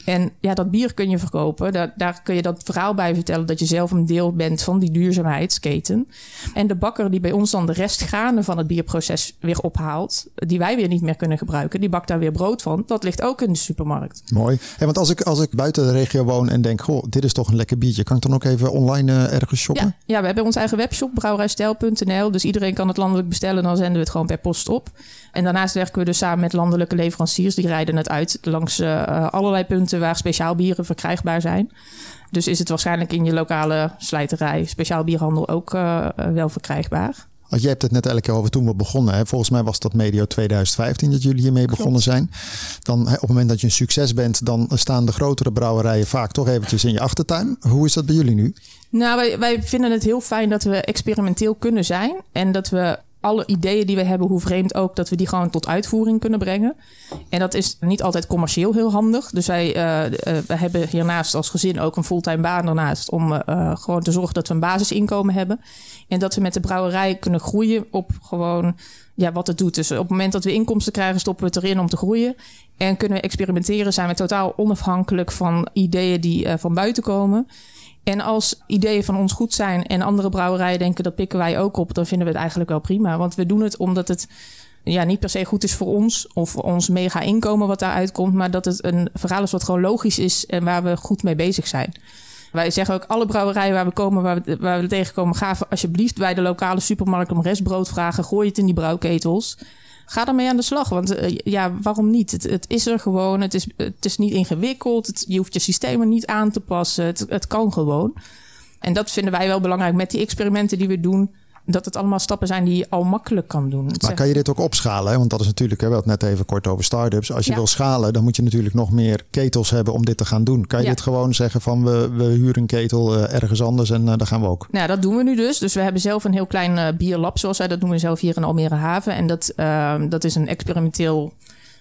En ja, dat bier kun je verkopen. Daar, daar kun je dat verhaal bij vertellen... dat je zelf een deel bent van die duurzaamheidsketen. En de bakker die bij ons dan de restgranen van het bierproces weer ophaalt... die wij weer niet meer kunnen gebruiken... die bakt daar weer brood van. Dat ligt ook in de supermarkt. Mooi. Hey, want als ik, als ik buiten de regio woon en denk, goh, dit is toch een lekker biertje. Kan ik dan ook even online eh, ergens shoppen? Ja, ja, we hebben onze eigen webshop, brouwerijstijl.nl. Dus iedereen kan het landelijk bestellen. Dan zenden we het gewoon per post op. En daarnaast werken we dus samen met landelijke leveranciers. Die rijden het uit langs eh, allerlei punten waar speciaal bieren verkrijgbaar zijn. Dus is het waarschijnlijk in je lokale slijterij, speciaal bierhandel ook eh, eh, wel verkrijgbaar. Want je hebt het net elke keer over toen we begonnen. Hè? Volgens mij was dat medio 2015 dat jullie hiermee begonnen zijn. Dan op het moment dat je een succes bent, dan staan de grotere brouwerijen vaak toch eventjes in je achtertuin. Hoe is dat bij jullie nu? Nou, wij, wij vinden het heel fijn dat we experimenteel kunnen zijn. En dat we alle ideeën die we hebben, hoe vreemd ook, dat we die gewoon tot uitvoering kunnen brengen. En dat is niet altijd commercieel heel handig. Dus wij we hebben hiernaast als gezin ook een fulltime baan daarnaast. Om eh, gewoon te zorgen dat we een basisinkomen hebben. En dat we met de brouwerij kunnen groeien op gewoon ja, wat het doet. Dus op het moment dat we inkomsten krijgen, stoppen we het erin om te groeien. En kunnen we experimenteren, zijn we totaal onafhankelijk van ideeën die van buiten komen. En als ideeën van ons goed zijn en andere brouwerijen denken dat pikken wij ook op, dan vinden we het eigenlijk wel prima. Want we doen het omdat het ja, niet per se goed is voor ons of ons mega inkomen wat daaruit komt, maar dat het een verhaal is wat gewoon logisch is en waar we goed mee bezig zijn. Wij zeggen ook alle brouwerijen waar we komen, waar we, waar we tegenkomen, ga alsjeblieft bij de lokale supermarkt om restbrood vragen. Gooi het in die brouwketels. Ga ermee aan de slag. Want uh, ja, waarom niet? Het, is er gewoon. Het is, het is niet ingewikkeld. Het, je hoeft je systemen niet aan te passen. Het kan gewoon. En dat vinden wij wel belangrijk met die experimenten die we doen dat het allemaal stappen zijn die je al makkelijk kan doen. Maar kan je dit ook opschalen? Hè? Want dat is natuurlijk, hè, we hadden het net even kort over start-ups. Als je Ja. wil schalen, dan moet je natuurlijk nog meer ketels hebben om dit te gaan doen. Kan je Ja. dit gewoon zeggen van we, we huren een ketel eh, ergens anders en eh, daar gaan we ook? Nou, dat doen we nu dus. Dus we hebben zelf een heel klein eh, bierlab, zoals wij dat noemen zelf hier in Almere Haven. En dat, eh, dat is een experimenteel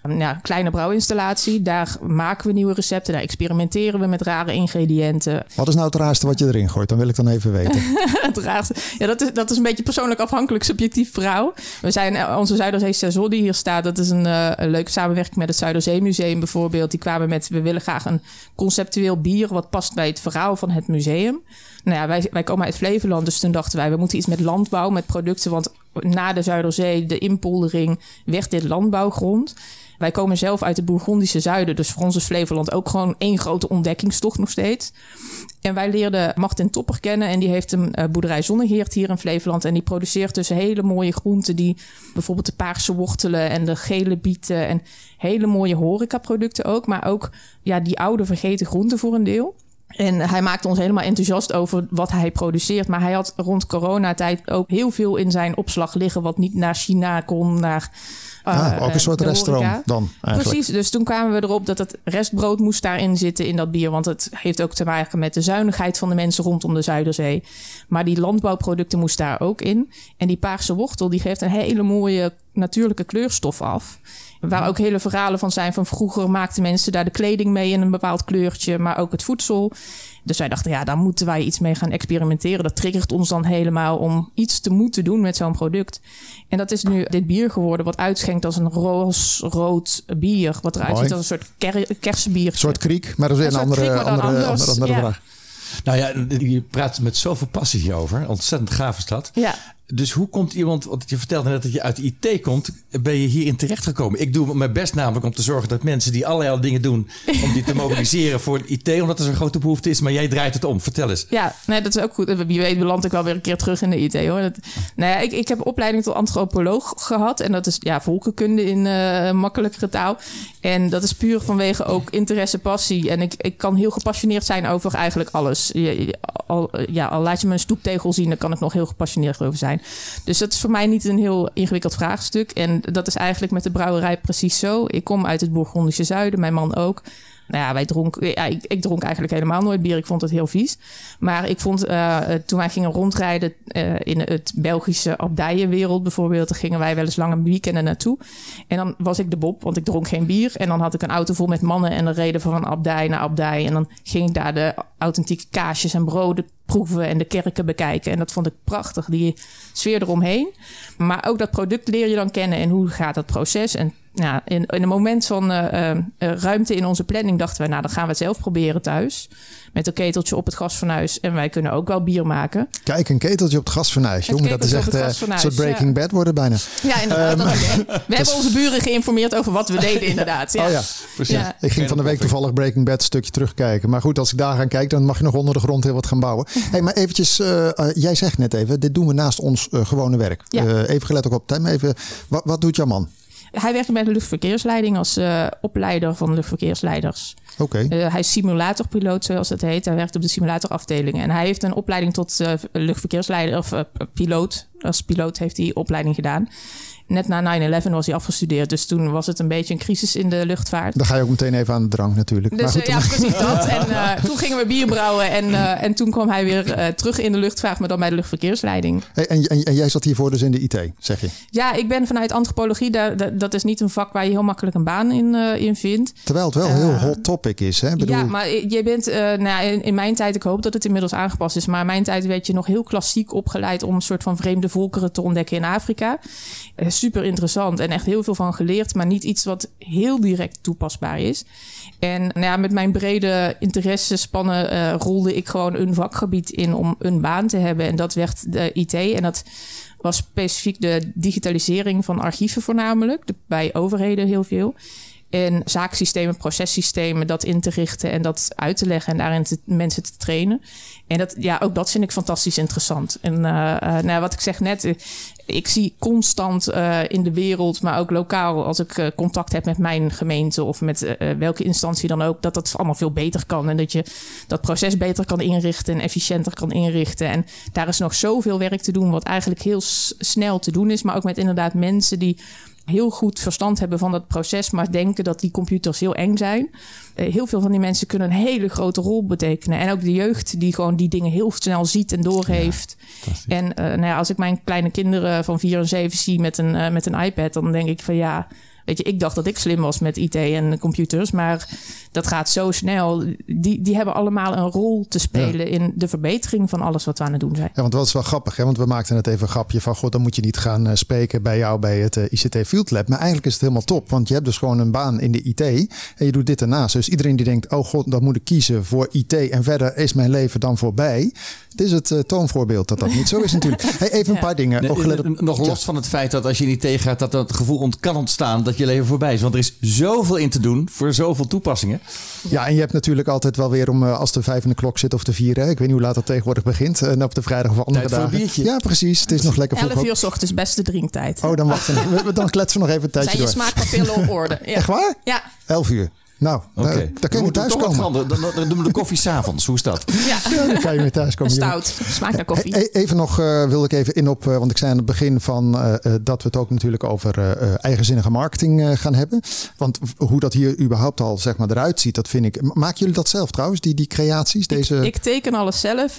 ja, kleine brouwinstallatie. Daar maken we nieuwe recepten, daar experimenteren we met rare ingrediënten. Wat is nou het raarste wat je erin gooit? Dan wil ik dan even weten. het raarste. Ja, dat is, dat is een beetje persoonlijk afhankelijk, subjectief verhaal. We zijn eh, onze Zuiderzee Saison die hier staat. Dat is een, eh, een leuke samenwerking met het Zuiderzeemuseum bijvoorbeeld. Die kwamen met, we willen graag een conceptueel bier wat past bij het verhaal van het museum. Nou ja, wij, wij komen uit Flevoland, dus toen dachten wij, we moeten iets met landbouw, met producten. Want na de Zuiderzee, de inpoldering, werd dit landbouwgrond. Wij komen zelf uit het Bourgondische zuiden, dus voor ons is Flevoland ook gewoon één grote ontdekkingstocht nog steeds. En wij leerden Martin Topper kennen en die heeft een eh, boerderij Zonnegeert hier in Flevoland. En die produceert dus hele mooie groenten die bijvoorbeeld de paarse wortelen en de gele bieten en hele mooie horecaproducten ook. Maar ook ja, die oude vergeten groenten voor een deel. En hij maakte ons helemaal enthousiast over wat hij produceert. Maar hij had rond coronatijd ook heel veel in zijn opslag liggen... wat niet naar China kon, naar... ah, eh, ook een soort de reststroom horeca. dan eigenlijk. Precies, dus toen kwamen we erop dat het restbrood moest daarin zitten in dat bier. Want het heeft ook te maken met de zuinigheid van de mensen rondom de Zuiderzee. Maar die landbouwproducten moesten daar ook in. En die paarse wortel die geeft een hele mooie natuurlijke kleurstof af. Waar ook hele verhalen van zijn. Van vroeger maakten mensen daar de kleding mee in een bepaald kleurtje. Maar ook het voedsel. Dus wij dachten, ja, daar moeten wij iets mee gaan experimenteren. Dat triggert ons dan helemaal om iets te moeten doen met zo'n product. En dat is nu dit bier geworden, wat uitschenkt als een roos-rood bier. Wat eruit Mooi. ziet als een soort ker kersenbier. Een soort kriek, maar dat is Een andere, kriek, andere, andere, andere Ja. vraag. Nou ja, je praat met zoveel passie hierover. Ontzettend gaaf is dat. Ja. Dus hoe komt iemand, want je vertelde net dat je uit de IT komt, ben je hierin terechtgekomen? Ik doe mijn best namelijk om te zorgen dat mensen die allerlei dingen doen, om die te mobiliseren voor IT, omdat er zo'n grote behoefte is. Maar jij draait het om. Vertel eens. Ja, nee, dat is ook goed. Wie weet beland ik wel weer een keer terug in de IT hoor. Dat, nou ja, ik, ik heb opleiding tot antropoloog gehad. En dat is ja, volkenkunde in eh, makkelijkere taal. En dat is puur vanwege ook interesse, passie. En ik, ik kan heel gepassioneerd zijn over eigenlijk alles. Al, ja, al laat je me een stoeptegel zien, dan kan ik nog heel gepassioneerd over zijn. Dus dat is voor mij niet een heel ingewikkeld vraagstuk. En dat is eigenlijk met de brouwerij precies zo. Ik kom uit het Bourgondische zuiden, mijn man ook. Nou ja, wij dronken, ja, ik, ik, dronk eigenlijk helemaal nooit bier. Ik vond het heel vies. Maar ik vond, uh, toen wij gingen rondrijden uh, in het Belgische abdijenwereld bijvoorbeeld, dan gingen wij wel eens lange weekenden naartoe. En dan was ik de Bob, want ik dronk geen bier. En dan had ik een auto vol met mannen en dan reden van abdij naar abdij. En dan ging ik daar de authentieke kaasjes en broden proeven en de kerken bekijken. En dat vond ik prachtig, die sfeer eromheen. Maar ook dat product leer je dan kennen en hoe gaat dat proces. En ja, in, in een moment van uh, uh, ruimte in onze planning dachten we, nou dan gaan we het zelf proberen thuis. Met een keteltje op het gasfornuis. En wij kunnen ook wel bier maken. Kijk, een keteltje op het gasfornuis. Jongen, dat is echt een soort Breaking ja. Bad worden bijna. Ja, inderdaad. Um, we hebben onze buren geïnformeerd over wat we deden, inderdaad. Ja. Oh ja, precies. Ja. Ik ging van de week toevallig Breaking Bad een stukje terugkijken. Maar goed, als ik daar ga kijken, dan mag je nog onder de grond heel wat gaan bouwen. hey, maar eventjes, uh, jij zegt net even, dit doen we naast ons gewone werk. even gelet ook op time. Even, wat, wat doet jouw man? Hij werkt bij de luchtverkeersleiding als uh, opleider van luchtverkeersleiders. Oké. Okay. Uh, hij is simulatorpiloot, zoals het heet. Hij werkt op de simulatorafdeling. En hij heeft een opleiding tot uh, luchtverkeersleider of piloot. Als piloot heeft hij opleiding gedaan net na 9-11 was hij afgestudeerd. Dus toen was het een beetje een crisis in de luchtvaart. Dan ga je ook meteen even aan de drank natuurlijk. Dus, maar goed, ja, precies dat. En uh, toen gingen we bier brouwen. En, uh, en toen kwam hij weer uh, terug in de luchtvaart, maar dan bij de luchtverkeersleiding. Hey, en, en, en, jij zat hiervoor dus in de IT, zeg je? Ja, ik ben vanuit antropologie. Daar, dat is niet een vak waar je heel makkelijk een baan in, in vindt. Terwijl het wel een heel hot topic is. Hè? Bedoel... Ja, maar je bent nou, in, in, mijn tijd, ik hoop dat het inmiddels aangepast is. Maar in mijn tijd werd je nog heel klassiek opgeleid om een soort van vreemde volkeren te ontdekken in Afrika. Super interessant en echt heel veel van geleerd, maar niet iets wat heel direct toepasbaar is. En nou ja, met mijn brede interessespannen uh, rolde ik gewoon een vakgebied in om een baan te hebben. En dat werd de IT. En dat was specifiek de digitalisering van archieven voornamelijk. Bij overheden heel veel. En zaaksystemen, processystemen, dat in te richten en dat uit te leggen en daarin mensen te trainen. En dat, ja, ook dat vind ik fantastisch interessant. En uh, nou, wat ik zeg net, ik zie constant in de wereld, maar ook lokaal, als ik contact heb met mijn gemeente of met welke instantie dan ook, dat dat allemaal veel beter kan. En dat je dat proces beter kan inrichten en efficiënter kan inrichten. En daar is nog zoveel werk te doen, wat eigenlijk heel snel te doen is, maar ook met inderdaad mensen die heel goed verstand hebben van dat proces, maar denken dat die computers heel eng zijn. Uh, heel veel van die mensen kunnen een hele grote rol betekenen. En ook de jeugd die gewoon die dingen heel snel ziet en doorheeft. Ja, en uh, nou ja, als ik mijn kleine kinderen van 4 en 7 zie met een, uh, met een iPad, dan denk ik van ja. Weet je, ik dacht dat ik slim was met IT en computers, maar dat gaat zo snel. Die, die hebben allemaal een rol te spelen ja. in de verbetering van alles wat we aan het doen zijn. Ja, want dat is wel grappig, hè? want we maakten het even een grapje van, god, dan moet je niet gaan uh, spreken bij jou bij het uh, ICT Field Lab. Maar eigenlijk is het helemaal top, want je hebt dus gewoon een baan in de IT en je doet dit ernaast. Dus iedereen die denkt, oh god, dan moet ik kiezen voor IT en verder is mijn leven dan voorbij. Het is het uh, toonvoorbeeld dat dat niet zo is natuurlijk. Hey, even een ja. paar dingen. Nee, nog los van het feit dat als je niet tegengaat dat het gevoel ont kan ontstaan dat je leven voorbij is. Want er is zoveel in te doen voor zoveel toepassingen. Ja, en je hebt natuurlijk altijd wel weer om als de vijf in de klok zit of de vier. Hè? Ik weet niet hoe laat dat tegenwoordig begint. En op de vrijdag of andere Tijd dagen. Ja, precies. Het is nog lekker vroeg. 11 uur s ochtends, beste drinktijd. Oh, dan wachten we. Dan kletsen we nog even een tijdje Zijn je door. smaakpapillen op orde? Ja. Echt waar? Ja. 11 uur. Nou, okay. daar, daar kun je thuis komen. Dan, dan, dan doen we de koffie s'avonds. Hoe is dat? Ja, ja dan kan je weer thuis komen. Stout. Smaakt naar koffie. E even nog uh, wil ik even in op, uh, want ik zei aan het begin van uh, dat we het ook natuurlijk over eigenzinnige marketing gaan hebben. Want hoe dat hier überhaupt al zeg maar eruit ziet, dat vind ik. Maken jullie dat zelf trouwens, die, die creaties? Deze... Ik, ik teken alles zelf,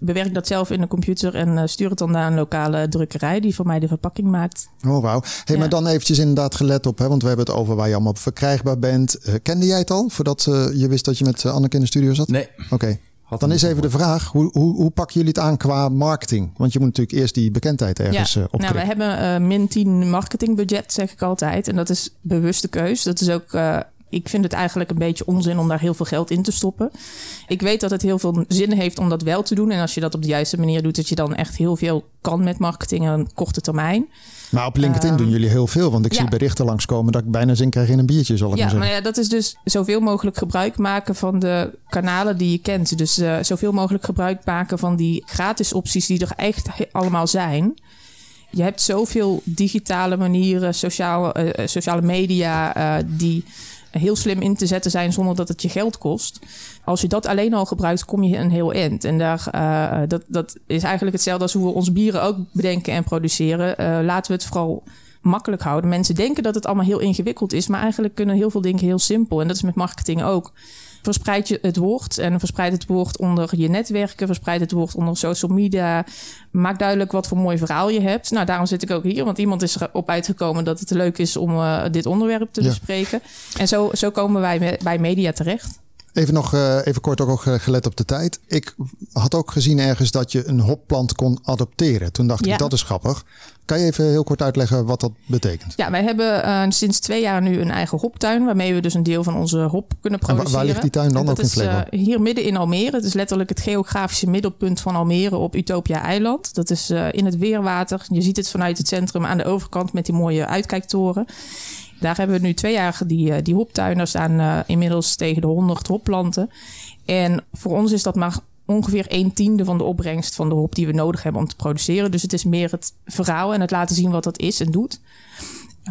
bewerk dat zelf in de computer en stuur het dan naar een lokale drukkerij die voor mij de verpakking maakt. Oh wauw. Hey, ja. Maar dan eventjes inderdaad gelet op, hè, want we hebben het over waar je allemaal verkrijgbaar bent. Kende jij het al voordat uh, je wist dat je met uh, Anneke in de studio zat? Nee. Oké. Okay. Dan is even de vraag, hoe, hoe, hoe pakken jullie het aan qua marketing? Want je moet natuurlijk eerst die bekendheid ergens ja. uh, opkrikken. Nou, we hebben uh, min 10 marketingbudget, zeg ik altijd. En dat is bewuste keus. Dat is ook... Uh, ik vind het eigenlijk een beetje onzin om daar heel veel geld in te stoppen. Ik weet dat het heel veel zin heeft om dat wel te doen. En als je dat op de juiste manier doet, dat je dan echt heel veel kan met marketing en korte termijn. Maar op LinkedIn um, doen jullie heel veel. Want ik ja. zie berichten langskomen dat ik bijna zin krijg in een biertje, zal ik ja, maar zeggen. Maar ja, dat is dus zoveel mogelijk gebruik maken van de kanalen die je kent. Dus uh, zoveel mogelijk gebruik maken van die gratis opties die er echt allemaal zijn. Je hebt zoveel digitale manieren, sociaal, uh, sociale media, uh, die heel slim in te zetten zijn zonder dat het je geld kost. Als je dat alleen al gebruikt, kom je een heel eind. En daar, uh, dat, dat is eigenlijk hetzelfde als hoe we ons bieren ook bedenken en produceren. Uh, laten we het vooral makkelijk houden. Mensen denken dat het allemaal heel ingewikkeld is, maar eigenlijk kunnen heel veel dingen heel simpel. En dat is met marketing ook. Verspreid je het woord en verspreid het woord onder je netwerken, verspreid het woord onder social media. Maak duidelijk wat voor mooi verhaal je hebt. Nou, daarom zit ik ook hier, want iemand is erop uitgekomen dat het leuk is om uh, dit onderwerp te ja. bespreken. En zo, zo komen wij bij media terecht. Even nog uh, even kort ook gelet op de tijd. Ik had ook gezien ergens dat je een hopplant kon adopteren. Toen dacht ja. ik, dat is grappig. Kan je even heel kort uitleggen wat dat betekent? Ja, wij hebben uh, sinds twee jaar nu een eigen hoptuin... waarmee we dus een deel van onze hop kunnen produceren. En waar ligt die tuin dan dat ook in? Uh, hier midden in Almere. Het is letterlijk het geografische middelpunt van Almere op Utopia Eiland. Dat is uh, in het weerwater. Je ziet het vanuit het centrum aan de overkant met die mooie uitkijktoren. Daar hebben we nu twee jaar die, die hoptuin. Daar staan uh, inmiddels tegen de 100 hopplanten. En voor ons is dat maar ongeveer een tiende van de opbrengst van de hop die we nodig hebben om te produceren. Dus het is meer het verhaal en het laten zien wat dat is en doet.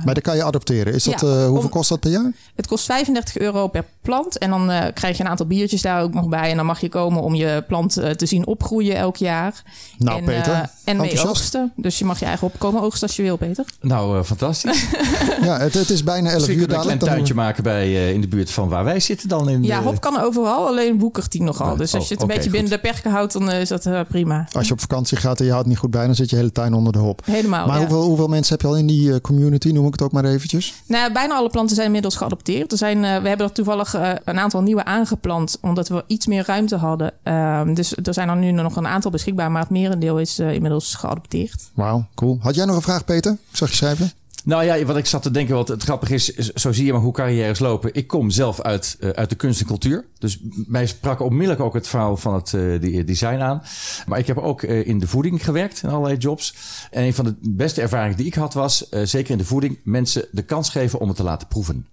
Maar dat kan je adopteren. Is dat, uh, hoeveel om, kost dat per jaar? Het kost 35 euro per plant. En dan uh, krijg je een aantal biertjes daar ook nog bij. En dan mag je komen om je plant uh, te zien opgroeien elk jaar. Nou, en, Peter. en mee oogsten. Dus je mag je eigen opkomen oogsten als je wil, Peter. Nou, fantastisch. ja, het, het, is bijna 11 uur dadelijk. een tuintje maken bij, in de buurt van waar wij zitten dan. In ja, de... hop kan overal. Alleen woekert die nogal. Dus als je het oh, een beetje binnen de perken houdt, dan is dat prima. Als je op vakantie gaat en je houdt niet goed bij, dan zit je hele tuin onder de hop. Helemaal, Maar ja. hoeveel, hoeveel mensen heb je al in die community, noem ik het ook maar eventjes? Nou, bijna alle planten zijn inmiddels geadopteerd. Er zijn, uh, we hebben er toevallig uh, een aantal nieuwe aangeplant, omdat we iets meer ruimte hadden. Uh, dus er zijn er nu nog een aantal beschikbaar, maar het merendeel is uh, inmiddels geadopteerd. Wauw, cool. Had jij nog een vraag, Peter? Ik zag je schrijven. Nou ja, wat ik zat te denken, wat het grappig is, zo zie je maar hoe carrières lopen. Ik kom zelf uit, uh, uit de kunst en cultuur. Dus mij sprak onmiddellijk ook het verhaal van het uh, design aan. Maar ik heb ook uh, in de voeding gewerkt, in allerlei jobs. En een van de beste ervaringen die ik had was, zeker in de voeding, mensen de kans geven om het te laten proeven.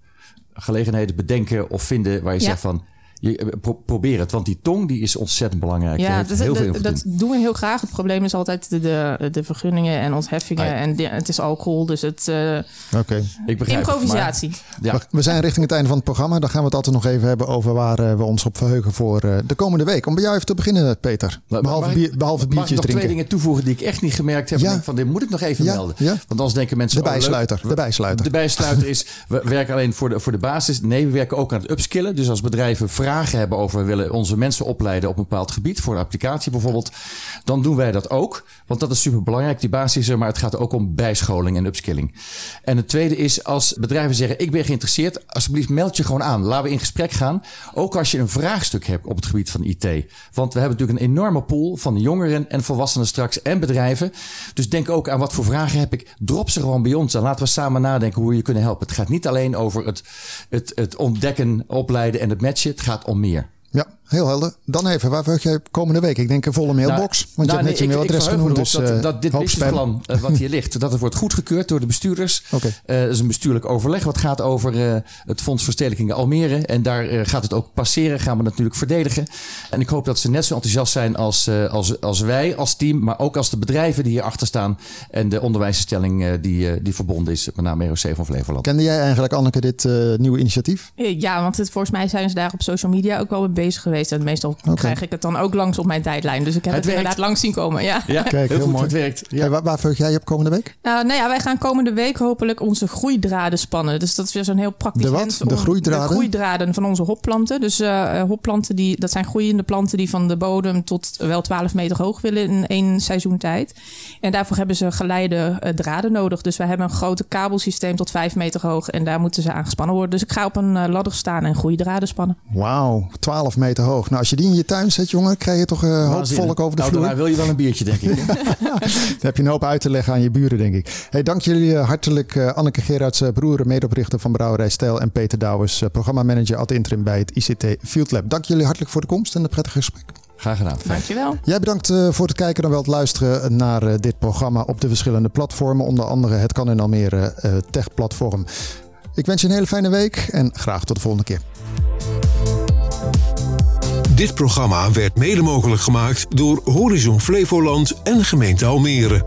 Gelegenheden bedenken of vinden waar je ja. zegt van... Je, pro probeer het, want die tong die is ontzettend belangrijk. Ja, dat, heel veel dat, dat doen we heel graag. Het probleem is altijd de, de, de vergunningen en ontheffingen. Ah, ja. En de, het is alcohol, dus het... Uh, okay. Improvisatie. Het, maar, ja. We zijn richting het einde van het programma. Dan gaan we het altijd nog even hebben over waar uh, we ons op verheugen voor uh, de komende week. Om bij jou even te beginnen, Peter. Behalve, bier, behalve mag biertjes ik nog drinken. twee dingen toevoegen die ik echt niet gemerkt heb. Ja. Van dit moet ik nog even ja. melden. Ja. Want anders denken mensen... De bijsluiter. Oh, leuk. de bijsluiter. De bijsluiter is, we werken alleen voor de, voor de basis. Nee, we werken ook aan het upskillen. Dus als bedrijven vragen hebben over willen onze mensen opleiden op een bepaald gebied, voor een applicatie bijvoorbeeld, dan doen wij dat ook. Want dat is super belangrijk, die basis is maar het gaat ook om bijscholing en upskilling. En het tweede is, als bedrijven zeggen: Ik ben geïnteresseerd, alsjeblieft meld je gewoon aan. Laten we in gesprek gaan. Ook als je een vraagstuk hebt op het gebied van IT. Want we hebben natuurlijk een enorme pool van jongeren en volwassenen straks en bedrijven. Dus denk ook aan wat voor vragen heb ik. Drop ze gewoon bij ons en laten we samen nadenken hoe we je kunnen helpen. Het gaat niet alleen over het, het, het ontdekken, opleiden en het matchen. Het gaat om meer. Ja, heel helder. Dan even, waar verheug jij komende week? Ik denk een volle mailbox. Nou, want je nou, hebt net je mailadres ik, ik genoemd. Dus, dat, uh, dat dit businessplan uh, wat hier ligt, dat het wordt goedgekeurd door de bestuurders. Okay. Uh, dat is een bestuurlijk overleg wat gaat over het Fonds Verstedelijking Almere. En daar gaat het ook passeren, gaan we natuurlijk verdedigen. En ik hoop dat ze net zo enthousiast zijn als, als, als wij als team, maar ook als de bedrijven die hierachter staan. En de onderwijsinstelling die, die verbonden is, met name ROC van Flevoland. Kende jij eigenlijk, Anneke, dit nieuwe initiatief? Ja, want het, volgens mij zijn ze daar op social media ook wel mee bezig geweest. En meestal okay. krijg ik het dan ook langs op mijn tijdlijn. Dus ik heb het, het inderdaad langs zien komen. Ja, ja Kijk, heel, mooi. Het werkt. Ja. Hey, waar, waar verheug jij op komende week? Uh, nou ja, wij gaan komende week hopelijk onze groeidraden spannen. Dus dat is weer zo'n heel praktisch De wat? De groeidraden? De groeidraden van onze hopplanten. Dus uh, hopplanten, die, dat zijn groeiende planten die van de bodem tot wel 12 meter hoog willen in één seizoen tijd. En daarvoor hebben ze geleide uh, draden nodig. Dus wij hebben een grote kabelsysteem tot 5 meter hoog. En daar moeten ze aangespannen worden. Dus ik ga op een uh, ladder staan en groeidraden spannen. Wauw, 12 meter hoog. Nou, als je die in je tuin zet, jongen, krijg je toch een uh, hoop volk over de nou, vloer. Nou, wil je wel een biertje, denk ik. Dan heb je een hoop uit te leggen aan je buren, denk ik. Hey, dank jullie hartelijk, uh, Anneke Gerards, broer, medeoprichter van Brouwerij Stijl. En Peter Douwers, programmamanager ad interim bij het ICT Field Lab. Dank jullie hartelijk voor de komst en het prettige gesprek. Graag gedaan. Dankjewel. Jij bedankt voor het kijken en wel het luisteren naar dit programma op de verschillende platformen. Onder andere het Kan in Almere Tech Platform. Ik wens je een hele fijne week en graag tot de volgende keer. Dit programma werd mede mogelijk gemaakt door Horizon Flevoland en gemeente Almere.